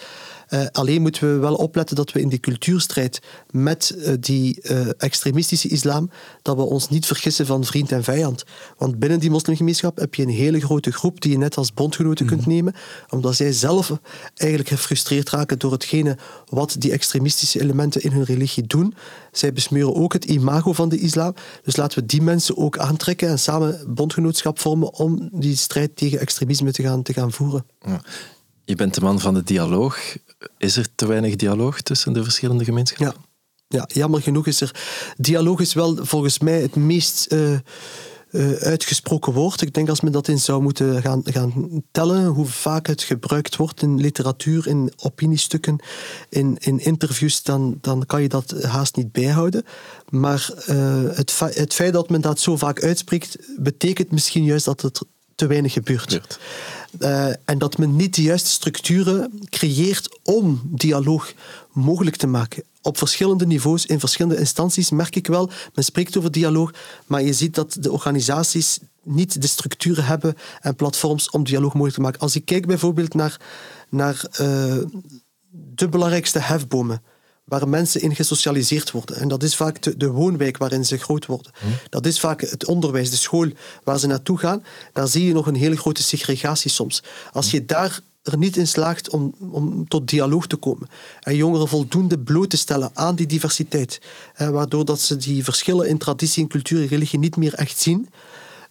Uh, alleen moeten we wel opletten dat we in die cultuurstrijd met uh, die uh, extremistische islam, dat we ons niet vergissen van vriend en vijand. Want binnen die moslimgemeenschap heb je een hele grote groep die je net als bondgenoten kunt mhm. nemen, omdat zij zelf eigenlijk gefrustreerd raken door hetgene wat die extremistische elementen in hun religie doen. Zij besmeuren ook het imago van de islam. Dus laten we die mensen ook aantrekken en samen bondgenootschap vormen om die strijd tegen extremisme te gaan, te gaan voeren. Ja. Je bent de man van de dialoog. Is er te weinig dialoog tussen de verschillende gemeenschappen? Ja, ja jammer genoeg is er. Dialoog is wel volgens mij het meest uh, uh, uitgesproken woord. Ik denk als men dat in zou moeten gaan, gaan tellen, hoe vaak het gebruikt wordt in literatuur, in opiniestukken, in, in interviews, dan, dan kan je dat haast niet bijhouden. Maar uh, het, het feit dat men dat zo vaak uitspreekt, betekent misschien juist dat het te weinig gebeurt. Uh, en dat men niet de juiste structuren creëert om dialoog mogelijk te maken. Op verschillende niveaus, in verschillende instanties merk ik wel, men spreekt over dialoog, maar je ziet dat de organisaties niet de structuren hebben en platforms om dialoog mogelijk te maken. Als ik kijk bijvoorbeeld naar, naar uh, de belangrijkste hefbomen, waar mensen in gesocialiseerd worden. En dat is vaak de, de woonwijk waarin ze groot worden. Hm. Dat is vaak het onderwijs, de school waar ze naartoe gaan. Daar zie je nog een hele grote segregatie soms. Als je daar er niet in slaagt om, om tot dialoog te komen en jongeren voldoende bloot te stellen aan die diversiteit, waardoor dat ze die verschillen in traditie, cultuur en religie niet meer echt zien,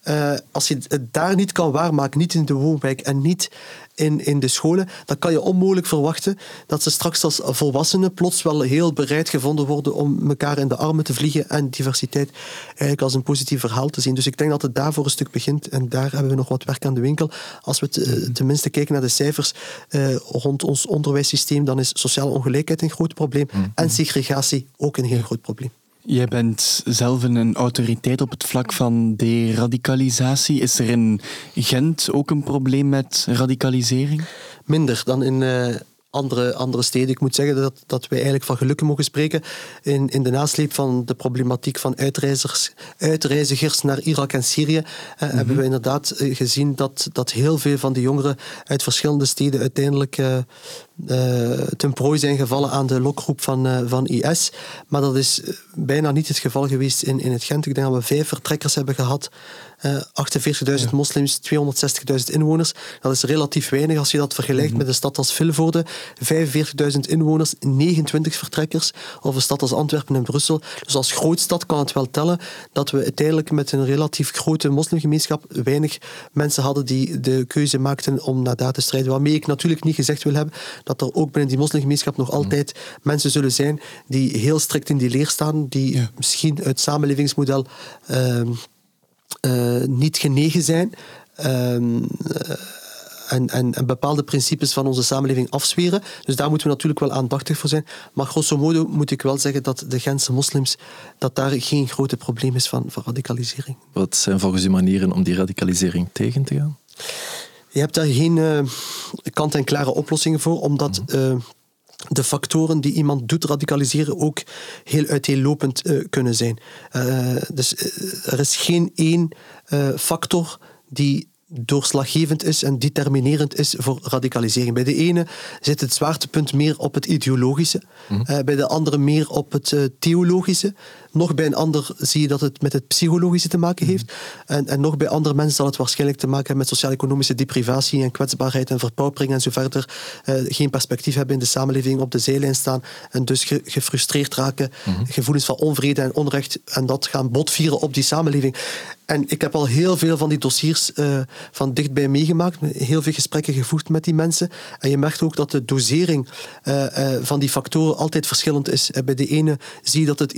uh, als je het daar niet kan waarmaken, niet in de woonwijk en niet in, in de scholen, dan kan je onmogelijk verwachten dat ze straks als volwassenen plots wel heel bereid gevonden worden om elkaar in de armen te vliegen en diversiteit eigenlijk als een positief verhaal te zien. Dus ik denk dat het daar voor een stuk begint en daar hebben we nog wat werk aan de winkel. Als we eh, tenminste kijken naar de cijfers uh, rond ons onderwijssysteem, dan is sociale ongelijkheid een groot probleem mm-hmm. en segregatie ook een heel groot probleem. Jij bent zelf een autoriteit op het vlak van deradicalisatie. Is er in Gent ook een probleem met radicalisering? Minder dan in uh, andere, andere steden. Ik moet zeggen dat, dat wij eigenlijk van gelukken mogen spreken. In, in de nasleep van de problematiek van uitreizigers, uitreizigers naar Irak en Syrië eh, mhm. hebben we inderdaad eh, gezien dat, dat heel veel van de jongeren uit verschillende steden uiteindelijk uh, uh, ten prooi zijn gevallen aan de lokgroep van, uh, van IS. Maar dat is bijna niet het geval geweest in, in het Gent. Ik denk dat we vijf vertrekkers hebben gehad 48.000 moslims, 260.000 inwoners. Dat is relatief weinig als je dat vergelijkt mhm. met een stad als Vilvoorde. 45.000 inwoners, 29 vertrekkers. Of een stad als Antwerpen en Brussel. Dus als grootstad kan het wel tellen dat we uiteindelijk met een relatief grote moslimgemeenschap weinig mensen hadden die de keuze maakten om naar daar te strijden. Waarmee ik natuurlijk niet gezegd wil hebben dat er ook binnen die moslimgemeenschap nog altijd mensen zullen zijn die heel strikt in die leer staan, die misschien het samenlevingsmodel uh, uh, niet genegen zijn. Ehm, eh, en, en, en, bepaalde principes van onze samenleving afzweren. Dus daar moeten we natuurlijk wel aandachtig voor zijn. Maar grosso modo moet ik wel zeggen dat de Gentse moslims, dat daar geen grote probleem is van, van radicalisering. Wat zijn volgens u manieren om die radicalisering tegen te gaan? Je hebt daar geen uh, kant-en-klare oplossingen voor, omdat uh, de factoren die iemand doet radicaliseren ook heel uiteenlopend uh, kunnen zijn. Uh, dus er is geen één factor die doorslaggevend is en determinerend is voor radicalisering. Bij de ene zit het zwaartepunt meer op het ideologische, mhm. bij de andere meer op het theologische. Nog bij een ander zie je dat het met het psychologische te maken heeft. Mhm. En, en nog bij andere mensen zal het waarschijnlijk te maken hebben met sociaal-economische deprivatie en kwetsbaarheid en verpaupering en zo verder. geen perspectief hebben in de samenleving, op de zijlijn staan en dus gefrustreerd raken, mhm. gevoelens van onvrede en onrecht en dat gaan botvieren op die samenleving. En ik heb al heel veel van die dossiers uh, van dichtbij meegemaakt, heel veel gesprekken gevoerd met die mensen. En je merkt ook dat de dosering uh, uh, van die factoren altijd verschillend is. bij de ene zie je dat het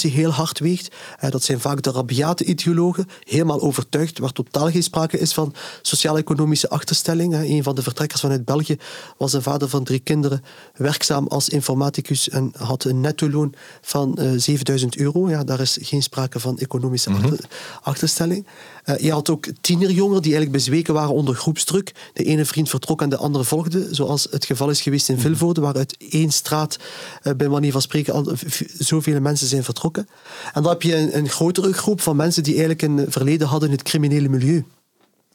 ideologische heel hard weegt. dat zijn vaak de rabiate ideologen, helemaal overtuigd, waar totaal geen sprake is van sociaal-economische achterstelling. Een van de vertrekkers vanuit België was een vader van drie kinderen, werkzaam als informaticus en had een netto-loon van 7000 euro. Ja, daar is geen sprake van economische mm achterstelling. Uh, je had ook tienerjongeren die eigenlijk bezweken waren onder groepsdruk. De ene vriend vertrok en de andere volgde, zoals het geval is geweest in mhm. Vilvoorde, waar uit één straat uh, bij manier van spreken al zoveel mensen zijn vertrokken. En dan heb je een, een grotere groep van mensen die eigenlijk een verleden hadden in het criminele milieu.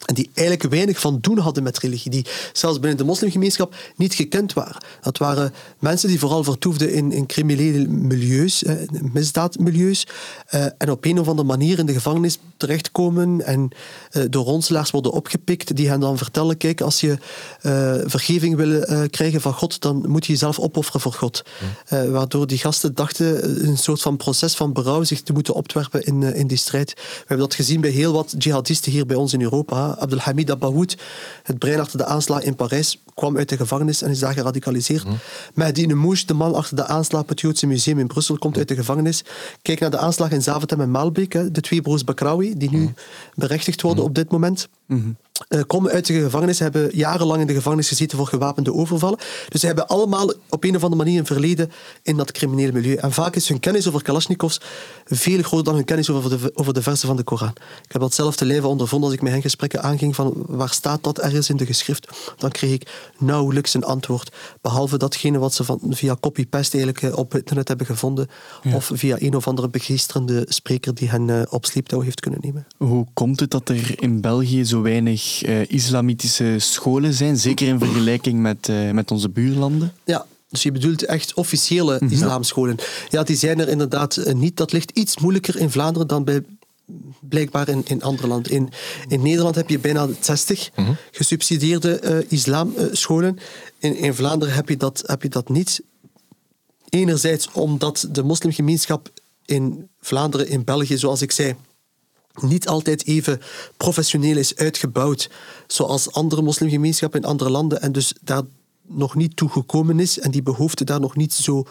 En die eigenlijk weinig van doen hadden met religie, die zelfs binnen de moslimgemeenschap niet gekend waren. Dat waren mensen die vooral vertoefden in, in criminele milieus, eh, misdaadmilieus, eh, en op een of andere manier in de gevangenis terechtkomen en eh, door ronselaars worden opgepikt, die hen dan vertellen, kijk, als je eh, vergeving wil eh, krijgen van God, dan moet je jezelf opofferen voor God. Waardoor die gasten dachten een soort van proces van berouw zich te moeten opwerpen in, in die strijd. We hebben dat gezien bij heel wat jihadisten hier bij ons in Europa. Abdelhamid Abahoud, het brein achter de aanslag in Parijs, kwam uit de gevangenis en is daar geradicaliseerd. Mm. Mehdi Mouche, de man achter de aanslag op het Joodse Museum in Brussel, komt uit de gevangenis. Kijk naar de aanslag in Zaventem en Maalbeek, de twee broers Bakraoui, die nu mhm. berechtigd worden mhm. op dit moment. Mhm. Uh, komen uit de gevangenis, hebben jarenlang in de gevangenis gezeten voor gewapende overvallen. Dus ze hebben allemaal op een of andere manier een verleden in dat criminele milieu. En vaak is hun kennis over Kalashnikovs veel groter dan hun kennis over de, over de versen van de Koran. Ik heb dat zelf te leven ondervonden als ik met hen gesprekken aanging van waar staat dat ergens in de geschrift. Dan kreeg ik nauwelijks een antwoord. Behalve datgene wat ze van, via copy-paste eigenlijk eh, op internet hebben gevonden. Of via een of andere begeesterende spreker die hen uh, op sleeptouw heeft kunnen nemen. Hoe komt het dat er in België zo weinig uh, islamitische scholen zijn, zeker in vergelijking met, uh, met onze buurlanden? Ja, dus je bedoelt echt officiële mm islamscholen. Ja, die zijn er inderdaad eh, niet. Dat ligt iets moeilijker in Vlaanderen dan bij blijkbaar in, in andere landen. In, in Nederland heb je bijna 60 mhm. gesubsidieerde uh, islamscholen. In, in Vlaanderen heb je, dat, heb je dat niet. Enerzijds omdat de moslimgemeenschap in Vlaanderen, in België, zoals ik zei, niet altijd even professioneel is uitgebouwd zoals andere moslimgemeenschappen in andere landen en dus daar nog niet toe gekomen is en die behoefte daar nog niet zo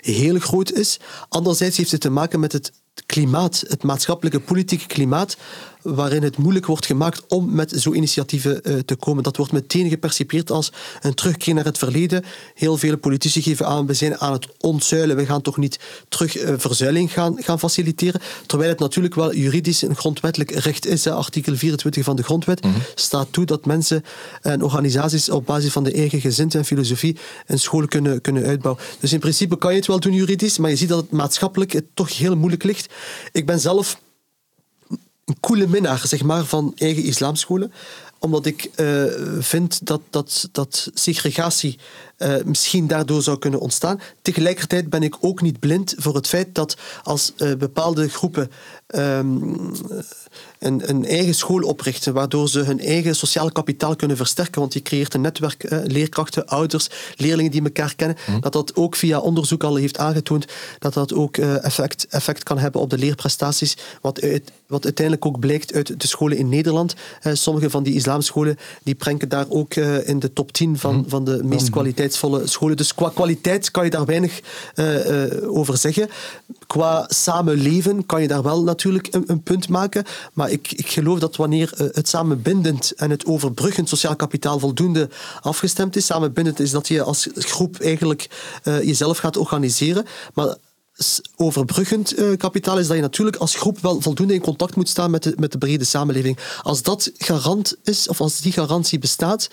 heel groot is. Anderzijds heeft het te maken met het klimaat, het maatschappelijke politieke klimaat, waarin het moeilijk wordt gemaakt om met zo'n initiatieven uh, te komen. Dat wordt meteen gepercipieerd als een terugkeer naar het verleden. Heel veel politici geven aan, we zijn aan het ontzuilen, we gaan toch niet terug uh, verzuiling gaan, gaan faciliteren. Terwijl het natuurlijk wel juridisch een grondwettelijk recht is. Hè. Artikel 24 van de grondwet mm -hmm. staat toe dat mensen en organisaties op basis van de eigen gezindheid en filosofie een school kunnen, kunnen uitbouwen. Dus in principe kan je het wel doen juridisch, maar je ziet dat het maatschappelijk het toch heel moeilijk ligt. Ik ben zelf een coole minnaar zeg maar, van eigen islamscholen omdat ik uh, vind dat, dat, dat segregatie uh, misschien daardoor zou kunnen ontstaan. Tegelijkertijd ben ik ook niet blind voor het feit dat als uh, bepaalde groepen um, een, een, eigen school oprichten, waardoor ze hun eigen sociaal kapitaal kunnen versterken, want je creëert een netwerk, uh, leerkrachten, ouders, leerlingen die elkaar kennen, hm. dat dat ook via onderzoek al heeft aangetoond dat dat ook effect, effect kan hebben op de leerprestaties, wat, uit, wat uiteindelijk ook blijkt uit de scholen in Nederland. sommige van die islamscholen die prenken daar ook in de top 10 van, hm. van de meest hm. Kwaliteit scholen. Dus qua kwaliteit kan je daar weinig uh, uh, over zeggen. Qua samenleven kan je daar wel natuurlijk een, een punt maken. Maar ik, ik geloof dat wanneer uh, het samenbindend en het overbruggend sociaal kapitaal voldoende afgestemd is, samenbindend is dat je als groep eigenlijk jezelf gaat organiseren. Maar overbruggend uh, kapitaal is dat je natuurlijk als groep wel voldoende in contact moet staan met de, met de brede samenleving. Als dat garant is, of als die garantie bestaat,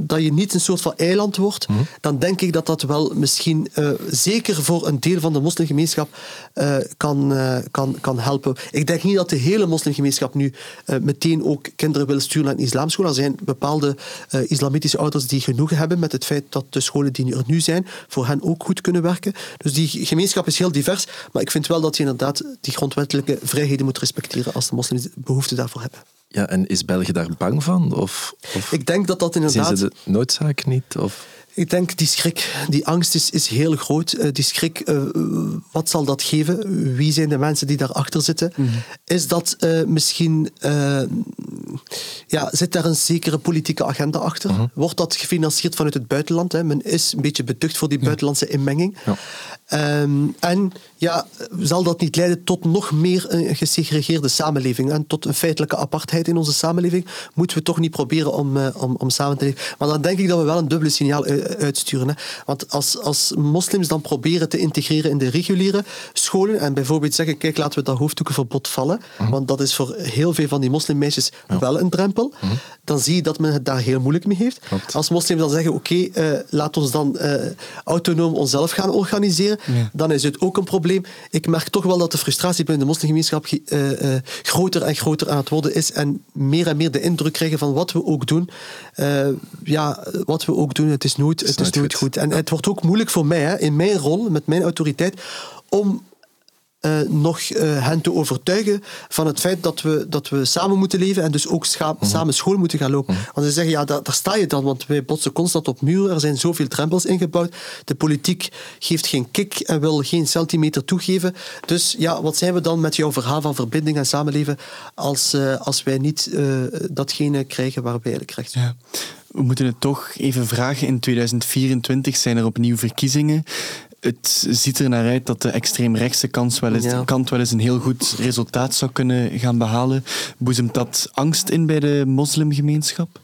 dat je niet een soort van eiland wordt, mhm. dan denk ik dat dat wel misschien uh, zeker voor een deel van de moslimgemeenschap uh, kan, kan, kan helpen. Ik denk niet dat de hele moslimgemeenschap nu meteen ook kinderen wil sturen naar een islamschool. Er zijn bepaalde islamitische ouders die genoegen hebben met het feit dat de scholen die er nu zijn, voor hen ook goed kunnen werken. Dus die gemeenschap is heel divers. Maar ik vind wel dat je inderdaad die grondwettelijke vrijheden moet respecteren als de moslims behoefte daarvoor hebben. Ja, en is België daar bang van? Of, of ik denk dat dat inderdaad... Zien ze de noodzaak niet? Of... Ik denk die schrik, die angst is, is heel groot. Uh, die schrik, uh, wat zal dat geven? Wie zijn de mensen die daarachter zitten? Mm -hmm. Is dat uh, misschien ja, zit daar een zekere politieke agenda achter? Mhm. Wordt dat gefinancierd vanuit het buitenland? Hè? Men is een beetje beducht voor die buitenlandse inmenging. Ja. Um, en ja, zal dat niet leiden tot nog meer een gesegregeerde samenleving en tot een feitelijke apartheid in onze samenleving? Moeten we toch niet proberen om, uh, om, om samen te leven? Maar dan denk ik dat we wel een dubbele signaal uitsturen. Hè? Want als, als moslims dan proberen te integreren in de reguliere scholen en bijvoorbeeld zeggen, kijk, laten we dat hoofddoekenverbod vallen, mhm. want dat is voor heel veel van die moslimmeisjes wel een drempel, mhm. dan zie je dat men het daar heel moeilijk mee heeft. Als moslims dan zeggen, oké, okay, uh, laat ons dan uh, autonoom onszelf gaan organiseren, dan is het ook een probleem. Ik merk toch wel dat de frustratie binnen de moslimgemeenschap uh, groter en groter aan het worden is en meer en meer de indruk krijgen van wat we ook doen. ja, wat we ook doen, het is nooit, het is nooit goed. En het wordt ook moeilijk voor mij, hè, in mijn rol, met mijn autoriteit, om uh, nog uh, hen te overtuigen van het feit dat we, dat we samen moeten leven en dus ook mhm. samen school moeten gaan lopen. Mhm. Want ze zeggen, ja, daar, daar, sta je dan, want wij botsen constant op muren, er zijn zoveel drempels ingebouwd, de politiek geeft geen kick en wil geen centimeter toegeven. Dus ja, wat zijn we dan met jouw verhaal van verbinding en samenleven als, uh, als wij niet datgene krijgen waar wij eigenlijk recht ja. We moeten het toch even vragen. In 2024 zijn er opnieuw verkiezingen het ziet er naar uit dat de extreemrechtse kant wel, eens, kant wel eens een heel goed resultaat zou kunnen gaan behalen. Boezemt dat angst in bij de moslimgemeenschap?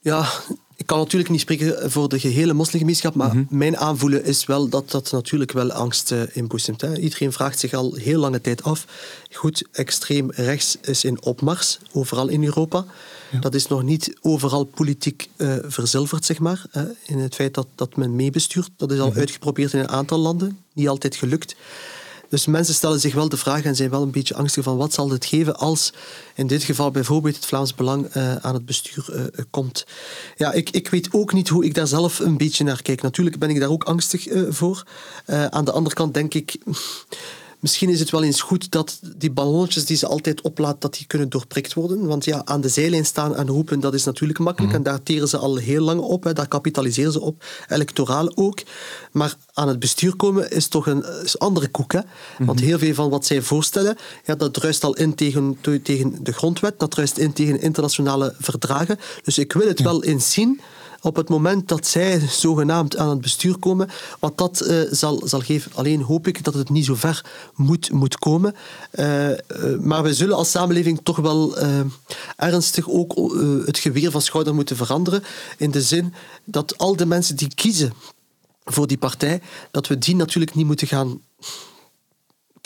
Ja, ik kan natuurlijk niet spreken voor de gehele moslimgemeenschap, maar mhm. mijn aanvoelen is wel dat dat natuurlijk wel angst uh, inboezemt. Hè. Iedereen vraagt zich al heel lange tijd af. Goed, extreem rechts is in opmars, overal in Europa. Dat is nog niet overal politiek uh, verzilverd, zeg maar. in het feit dat, dat men meebestuurt. Dat is al mhm. uitgeprobeerd in een aantal landen. Niet altijd gelukt. Dus mensen stellen zich wel de vraag en zijn wel een beetje angstig van wat zal het geven als in dit geval bijvoorbeeld het Vlaams Belang uh, aan het bestuur uh, komt. Ja, ik, ik weet ook niet hoe ik daar zelf een beetje naar kijk. Natuurlijk ben ik daar ook angstig uh, voor. aan de andere kant denk ik misschien is het wel eens goed dat die ballonnetjes die ze altijd oplaat, dat die kunnen doorprikt worden. Want ja, aan de zijlijn staan en roepen, dat is natuurlijk makkelijk. Mhm. En daar teren ze al heel lang op. Hè. Daar kapitaliseren ze op. Electoraal ook. Maar aan het bestuur komen is toch een is andere koek. Hè. Want mhm. heel veel van wat zij voorstellen, ja, dat ruist al in tegen, tegen de grondwet. Dat ruist in tegen internationale verdragen. Dus ik wil het wel eens zien op het moment dat zij zogenaamd aan het bestuur komen, wat dat uh, zal, zal geven. Alleen hoop ik dat het niet zo ver moet, moet komen. Uh, uh, maar we zullen als samenleving toch wel ernstig ook het geweer van schouder moeten veranderen. In de zin dat al de mensen die kiezen voor die partij, dat we die natuurlijk niet moeten gaan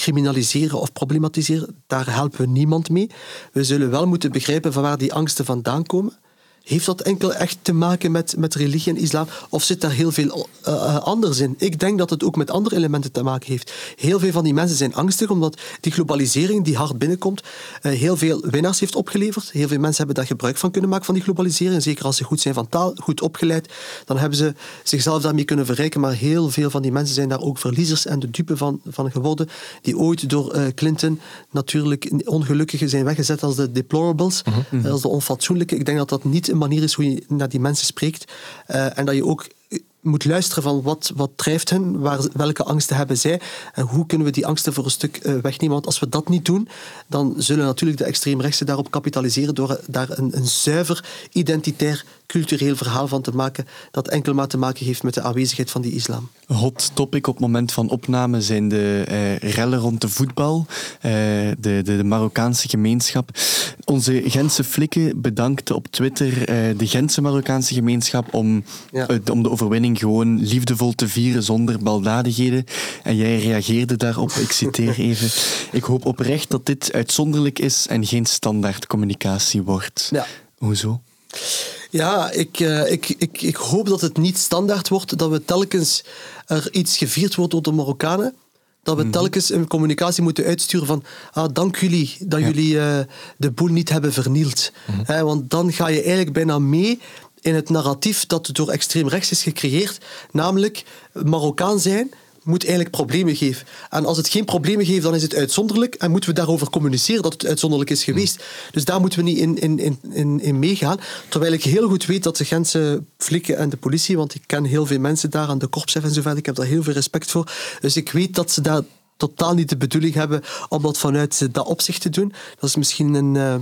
criminaliseren of problematiseren. Daar helpen we niemand mee. We zullen wel moeten begrijpen van waar die angsten vandaan komen. Heeft dat enkel echt te maken met, met religie en islam? Of zit daar heel veel uh, anders in? Ik denk dat het ook met andere elementen te maken heeft. Heel veel van die mensen zijn angstig omdat die globalisering die hard binnenkomt, uh, heel veel winnaars heeft opgeleverd. Heel veel mensen hebben daar gebruik van kunnen maken van die globalisering. Zeker als ze goed zijn van taal, goed opgeleid, dan hebben ze zichzelf daarmee kunnen verrijken. Maar heel veel van die mensen zijn daar ook verliezers en de dupe van, van geworden, die ooit door uh, Clinton natuurlijk ongelukkigen zijn weggezet als de deplorables, mm als de onfatsoenlijke. Ik denk dat dat niet een manier is hoe je naar die mensen spreekt. Uh, en dat je ook moet luisteren van wat, wat drijft hen, waar, welke angsten hebben zij en hoe kunnen we die angsten voor een stuk uh, wegnemen. Want als we dat niet doen, dan zullen natuurlijk de extreemrechtse daarop kapitaliseren door daar een, een zuiver identitair cultureel verhaal van te maken dat enkel maar te maken heeft met de aanwezigheid van die islam. Hot topic op het moment van opname zijn de uh, rellen rond de voetbal, uh, de, de, de, Marokkaanse gemeenschap. Onze Gentse flikken bedankte op Twitter uh, de Gentse Marokkaanse gemeenschap om, ja. om de overwinning gewoon liefdevol te vieren zonder baldadigheden. En jij reageerde daarop, ik citeer even. Ik hoop oprecht dat dit uitzonderlijk is en geen standaard communicatie wordt. Ja. Hoezo? Ja, ik, uh, ik, ik, ik hoop dat het niet standaard wordt dat we telkens er iets gevierd wordt door de Marokkanen. Dat we mhm. telkens een communicatie moeten uitsturen van ah, dank jullie dat jullie uh, de boel niet hebben vernield. Mm want dan ga je eigenlijk bijna mee in het narratief dat door extreem rechts is gecreëerd. Namelijk Marokkaan zijn moet eigenlijk problemen geven. En als het geen problemen geeft, dan is het uitzonderlijk en moeten we daarover communiceren dat het uitzonderlijk is geweest. Hmm. Dus daar moeten we niet in, in, in, in meegaan. Terwijl ik heel goed weet dat de Gentse flikken en de politie, want ik ken heel veel mensen daar aan de korpschef en zo verder, ik heb daar heel veel respect voor. Dus ik weet dat ze daar totaal niet de bedoeling hebben om dat vanuit dat opzicht te doen. Dat is misschien een... Uh,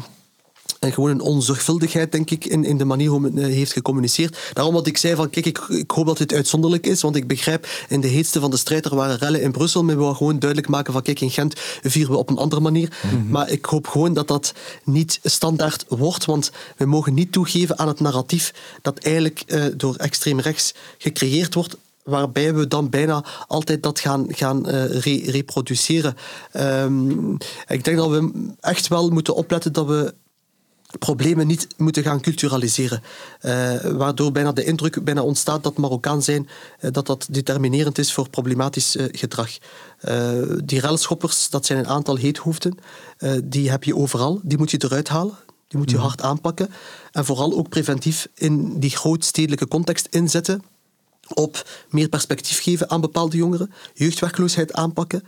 en gewoon een onzorgvuldigheid, denk ik, in, in de manier hoe men eh, heeft gecommuniceerd. Daarom wat ik zei van, kijk, ik, ik hoop dat dit uitzonderlijk is, want ik begrijp, in de heetste van de strijd, er waren rellen in Brussel, maar we willen gewoon duidelijk maken van, kijk, in Gent vieren we op een andere manier. Mhm. Maar ik hoop gewoon dat dat niet standaard wordt, want we mogen niet toegeven aan het narratief dat eigenlijk uh, door extreem rechts gecreëerd wordt, waarbij we dan bijna altijd dat gaan, gaan uh, reproduceren. Um, ik denk dat we echt wel moeten opletten dat we problemen niet moeten gaan culturaliseren. Uh, waardoor bijna de indruk bijna ontstaat dat Marokkaan zijn uh, dat dat determinerend is voor problematisch uh, gedrag. die relschoppers, dat zijn een aantal heethoofden. die heb je overal. Die moet je eruit halen. Die moet je mhm. hard aanpakken. En vooral ook preventief in die grootstedelijke context inzetten op meer perspectief geven aan bepaalde jongeren, jeugdwerkloosheid aanpakken,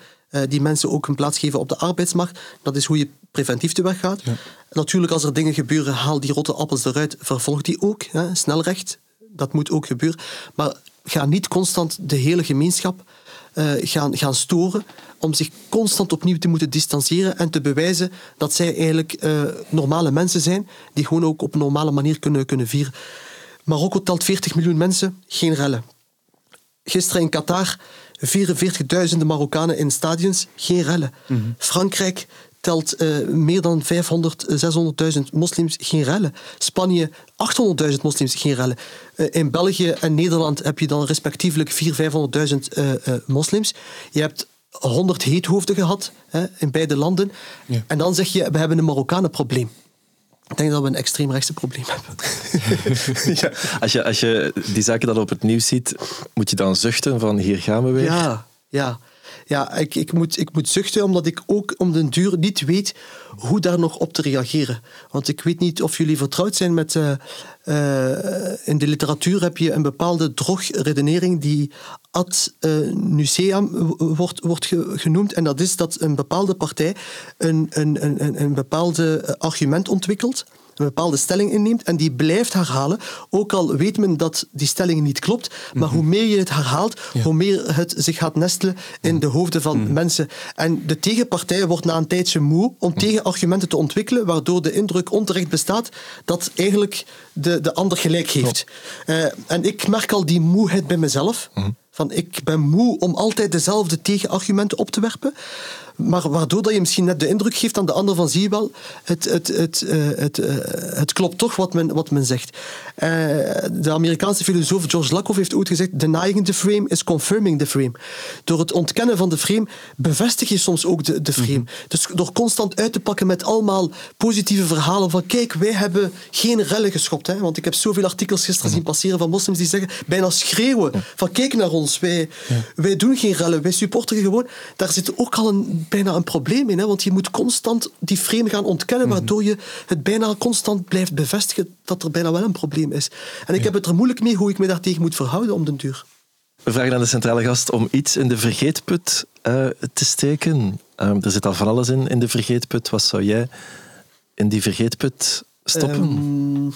die mensen ook een plaats geven op de arbeidsmarkt. Dat is hoe je preventief te werk gaat. Ja. Natuurlijk, als er dingen gebeuren, haal die rotte appels eruit, vervolg die ook. Hè, snelrecht, dat moet ook gebeuren. Maar ga niet constant de hele gemeenschap uh, gaan, gaan storen om zich constant opnieuw te moeten distancieren en te bewijzen dat zij eigenlijk uh, normale mensen zijn die gewoon ook op een normale manier kunnen, kunnen vieren. Marokko telt 40 miljoen mensen, geen rellen. Gisteren in Qatar 44.000 Marokkanen in stadions, geen rellen. Mm -hmm. Frankrijk telt uh, meer dan 500, 600.000 moslims geen rellen. Spanje 800.000 moslims geen rellen. Uh, in België en Nederland heb je dan respectievelijk 400.000, 500.000 uh, moslims. Je hebt 100 heethoofden gehad hè, in beide landen. Ja. En dan zeg je, we hebben een Marokkanenprobleem. Ik denk dat we een extreemrechtse probleem hebben. ja, als, je, als je die zaken dan op het nieuws ziet, moet je dan zuchten van hier gaan we weer? Ja, ja ja, ik, ik, moet, ik moet zuchten omdat ik ook om den duur niet weet hoe daar nog op te reageren. Want ik weet niet of jullie vertrouwd zijn met... Uh, uh, in de literatuur heb je een bepaalde drogredenering die ad uh, nuceam wordt, wordt genoemd. En dat is dat een bepaalde partij een, een, een, een bepaalde argument ontwikkelt een bepaalde stelling inneemt en die blijft herhalen, ook al weet men dat die stelling niet klopt, maar mhm. hoe meer je het herhaalt, hoe meer het zich gaat nestelen in de hoofden van mhm. mensen. En de tegenpartij wordt na een tijdje moe om mhm. tegenargumenten te ontwikkelen, waardoor de indruk onterecht bestaat dat eigenlijk de, de ander gelijk heeft. Uh, en ik merk al die moeheid bij mezelf. Van ik ben moe om altijd dezelfde tegenargumenten op te werpen maar waardoor dat je misschien net de indruk geeft aan de ander van zie je wel, het, het, het, uh, het, uh, het klopt toch wat men, wat men zegt. Uh, de Amerikaanse filosoof George Lakoff heeft ooit gezegd, denying the frame is confirming the frame. Door het ontkennen van de frame bevestig je soms ook de, de frame. Mm -hmm. Dus door constant uit te pakken met allemaal positieve verhalen van kijk, wij hebben geen rellen geschopt. Hè? Want ik heb zoveel artikels gisteren mm -hmm. zien passeren van moslims die zeggen, bijna schreeuwen ja. van kijk naar ons, wij, ja. wij doen geen rellen, wij supporteren gewoon. Daar zit ook al een bijna een probleem in. Hè? Want je moet constant die frame gaan ontkennen, mhm. waardoor je het bijna constant blijft bevestigen dat er bijna wel een probleem is. En ik heb het er moeilijk mee hoe ik me daartegen moet verhouden om den duur. We vragen aan de centrale gast om iets in de vergeetput uh, te steken. Um, er zit al van alles in, in de vergeetput. Wat zou jij in die vergeetput stoppen? Um,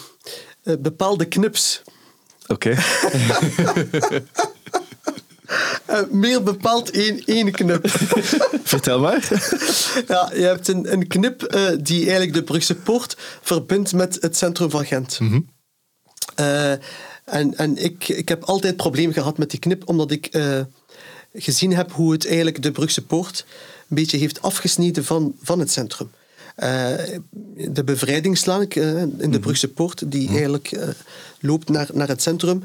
uh, bepaalde knips. Oké. Okay. Uh, meer bepaald één, één knip. Vertel maar. ja, je hebt een, een knip uh, die eigenlijk de Brugse Poort verbindt met het centrum van Gent. Mm -hmm. uh, en en ik, ik heb altijd problemen gehad met die knip, omdat ik gezien heb hoe het eigenlijk de Brugse Poort een beetje heeft afgesneden van, van het centrum. de bevrijdingslaan in de mhm. Brugse Poort, die mm -hmm. eigenlijk loopt naar, naar het centrum,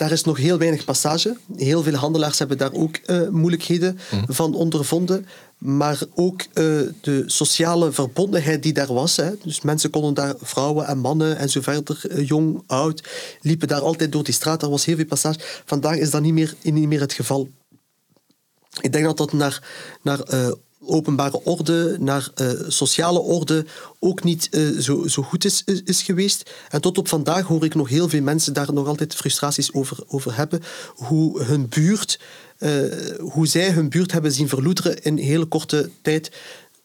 daar is nog heel weinig passage. Heel veel handelaars hebben daar ook uh, moeilijkheden mm. van ondervonden. Maar ook uh, de sociale verbondenheid die daar was. Hè. Dus mensen konden daar, vrouwen en mannen en zo verder, uh, jong, oud, liepen daar altijd door die straat. Er was heel veel passage. Vandaag is dat niet meer, niet meer het geval. Ik denk dat dat naar, naar openbare orde, naar uh, sociale orde ook niet uh, zo, zo goed is, is, geweest. En tot op vandaag hoor ik nog heel veel mensen daar nog altijd frustraties over, over hebben. Hoe hun buurt, uh, hoe zij hun buurt hebben zien verloederen in hele korte tijd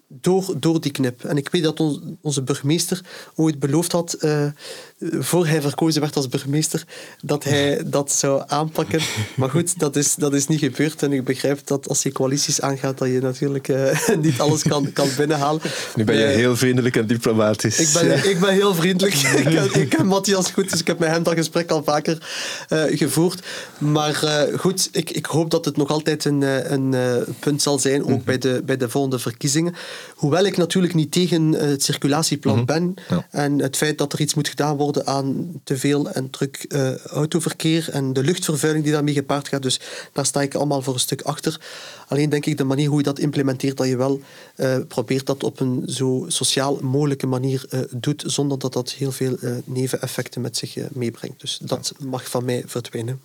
door, door die knip. En ik weet dat onze burgemeester ooit beloofd had, uh, voor hij verkozen werd als burgemeester, dat hij dat zou aanpakken. Maar goed, dat is, dat is niet gebeurd. En ik begrijp dat als je coalities aangaat, dat je natuurlijk uh, niet alles kan, kan binnenhalen. Nu ben je uh, heel vriendelijk en diplomatisch. Ik ben, ik ben heel vriendelijk. ik, ken, ik ken Matthias goed, dus ik heb met hem dat gesprek al vaker gevoerd. Maar goed, ik, ik hoop dat het nog altijd een, een punt zal zijn, ook mm -hmm. bij, de, bij de volgende verkiezingen. Hoewel ik natuurlijk niet tegen het circulatieplan mm -hmm. ben ja. en het feit dat er iets moet gedaan worden aan te veel en druk uh, autoverkeer en de luchtvervuiling die daarmee gepaard gaat. Dus daar sta ik allemaal voor een stuk achter. Alleen denk ik de manier hoe je dat implementeert, dat je wel uh, probeert dat op een zo sociaal mogelijke manier uh, doet, zonder dat dat heel veel neveneffecten met zich meebrengt. Dus dat mag van mij verdwijnen.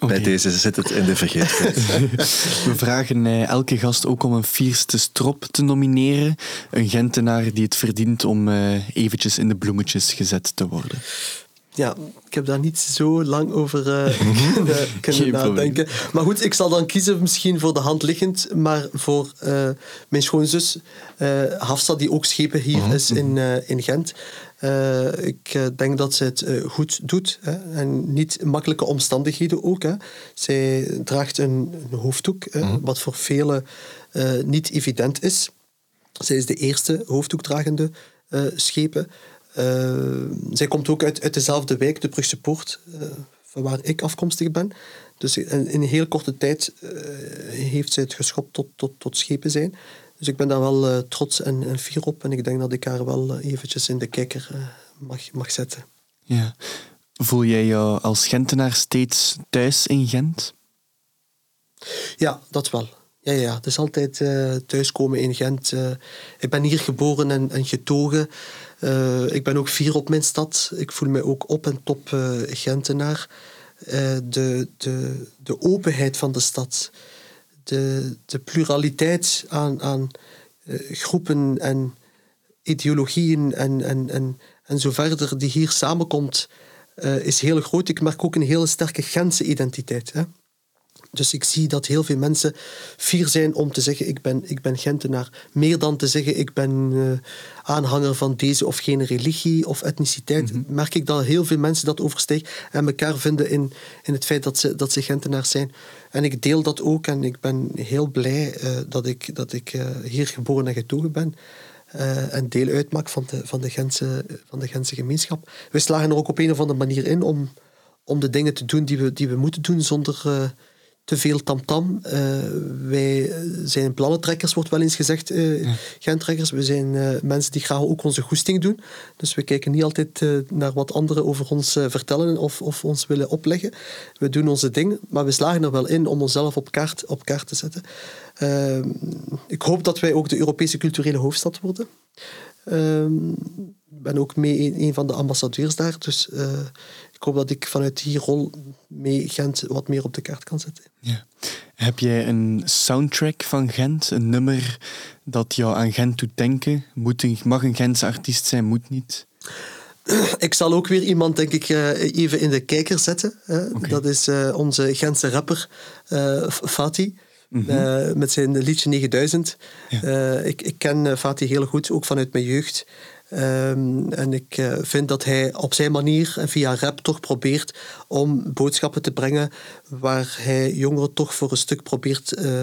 Okay. Bij deze zit het in de vergeetput. We vragen elke gast ook om een vierste strop te nomineren. Een Gentenaar die het verdient om uh, eventjes in de bloemetjes gezet te worden. Ja, ik heb daar niet zo lang over uh, kunnen, kunnen nadenken. Maar goed, ik zal dan kiezen misschien voor de hand liggend, maar voor uh, mijn schoonzus Hafsa, die ook schepen hier uh-huh. is in, in Gent. Uh, ik uh, denk dat ze het uh, goed doet. Hè, en niet makkelijke omstandigheden ook. Hè. Zij draagt een, een hoofddoek, mm. wat voor velen niet evident is. Zij is de eerste hoofddoekdragende schepen. zij komt ook uit, uit dezelfde wijk, de Brugse Poort, van waar ik afkomstig ben. Dus in, in een heel korte tijd heeft zij het geschopt tot, tot, tot schepen zijn. Dus ik ben daar wel uh, trots en, en, fier op. En ik denk dat ik haar wel uh, eventjes in de kijker uh, mag, mag zetten. Ja. Voel jij jou als Gentenaar steeds thuis in Gent? Ja, dat wel. Ja, ja, het is altijd thuiskomen in Gent. ik ben hier geboren en, en getogen. ik ben ook fier op mijn stad. Ik voel me ook op en top Gentenaar. de, de, de openheid van de stad de, de pluraliteit aan, aan uh, groepen en ideologieën en, en, en, en zo verder die hier samenkomt, uh, is heel groot. Ik merk ook een hele sterke Gentse identiteit. Hè? Dus ik zie dat heel veel mensen fier zijn om te zeggen ik ben, ik ben Gentenaar. Meer dan te zeggen ik ben uh, aanhanger van deze of geen religie of etniciteit. Mm -hmm. Merk ik dat heel veel mensen dat overstijgen en elkaar vinden in, in het feit dat ze, dat ze Gentenaars zijn. En ik deel dat ook en ik ben heel blij uh, dat ik, dat ik uh, hier geboren en getogen ben. Uh, en deel uitmaak van de, van, de Gentse, van de Gentse gemeenschap. We slagen er ook op een of andere manier in om, om de dingen te doen die we, die we moeten doen zonder te veel tamtam. -tam. Uh, wij zijn plannentrekkers, wordt wel eens gezegd, uh, ja. gentrekkers. We zijn uh, mensen die graag ook onze goesting doen. Dus we kijken niet altijd naar wat anderen over ons vertellen of, of ons willen opleggen. We doen onze ding, maar we slagen er wel in om onszelf op kaart, op kaart te zetten. ik hoop dat wij ook de Europese culturele hoofdstad worden. Ik ben ook mee een, een van de ambassadeurs daar, dus ik hoop dat ik vanuit die rol mee Gent wat meer op de kaart kan zetten. Ja. Heb jij een soundtrack van Gent, een nummer dat jou aan Gent doet denken? Moet een, mag een Gentse artiest zijn, moet niet? Ik zal ook weer iemand, denk ik, eh, even in de kijker zetten. Okay. Dat is uh, onze Gentse rapper Fatih. Mm -hmm. met zijn liedje 9000. Ja. ik, ik ken Fatih heel goed, ook vanuit mijn jeugd. Um, en ik uh, vind dat hij op zijn manier en via rap toch probeert om boodschappen te brengen waar hij jongeren toch voor een stuk probeert uh,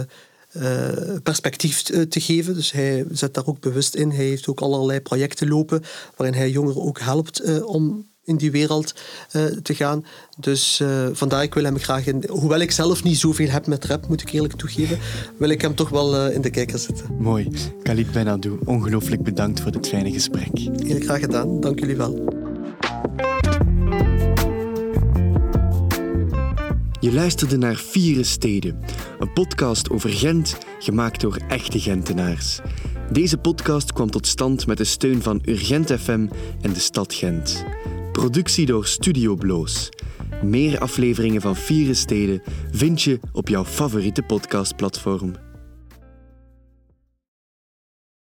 uh, perspectief te geven. Dus hij zet daar ook bewust in. Hij heeft ook allerlei projecten lopen waarin hij jongeren ook helpt om in die wereld uh, te gaan. Dus uh, vandaar, ik wil hem graag in... Hoewel ik zelf niet zoveel heb met rap, moet ik eerlijk toegeven, wil ik hem toch wel uh, in de kijker zetten. Mooi. Khalid Benadou, ongelooflijk bedankt voor dit fijne gesprek. Heel graag gedaan. Dank jullie wel. Je luisterde naar Vieren Steden, een podcast over Gent, gemaakt door echte Gentenaars. Deze podcast kwam tot stand met de steun van Urgent FM en de stad Gent. Productie door Studio Bloos. Meer afleveringen van Vieren Steden vind je op jouw favoriete podcastplatform.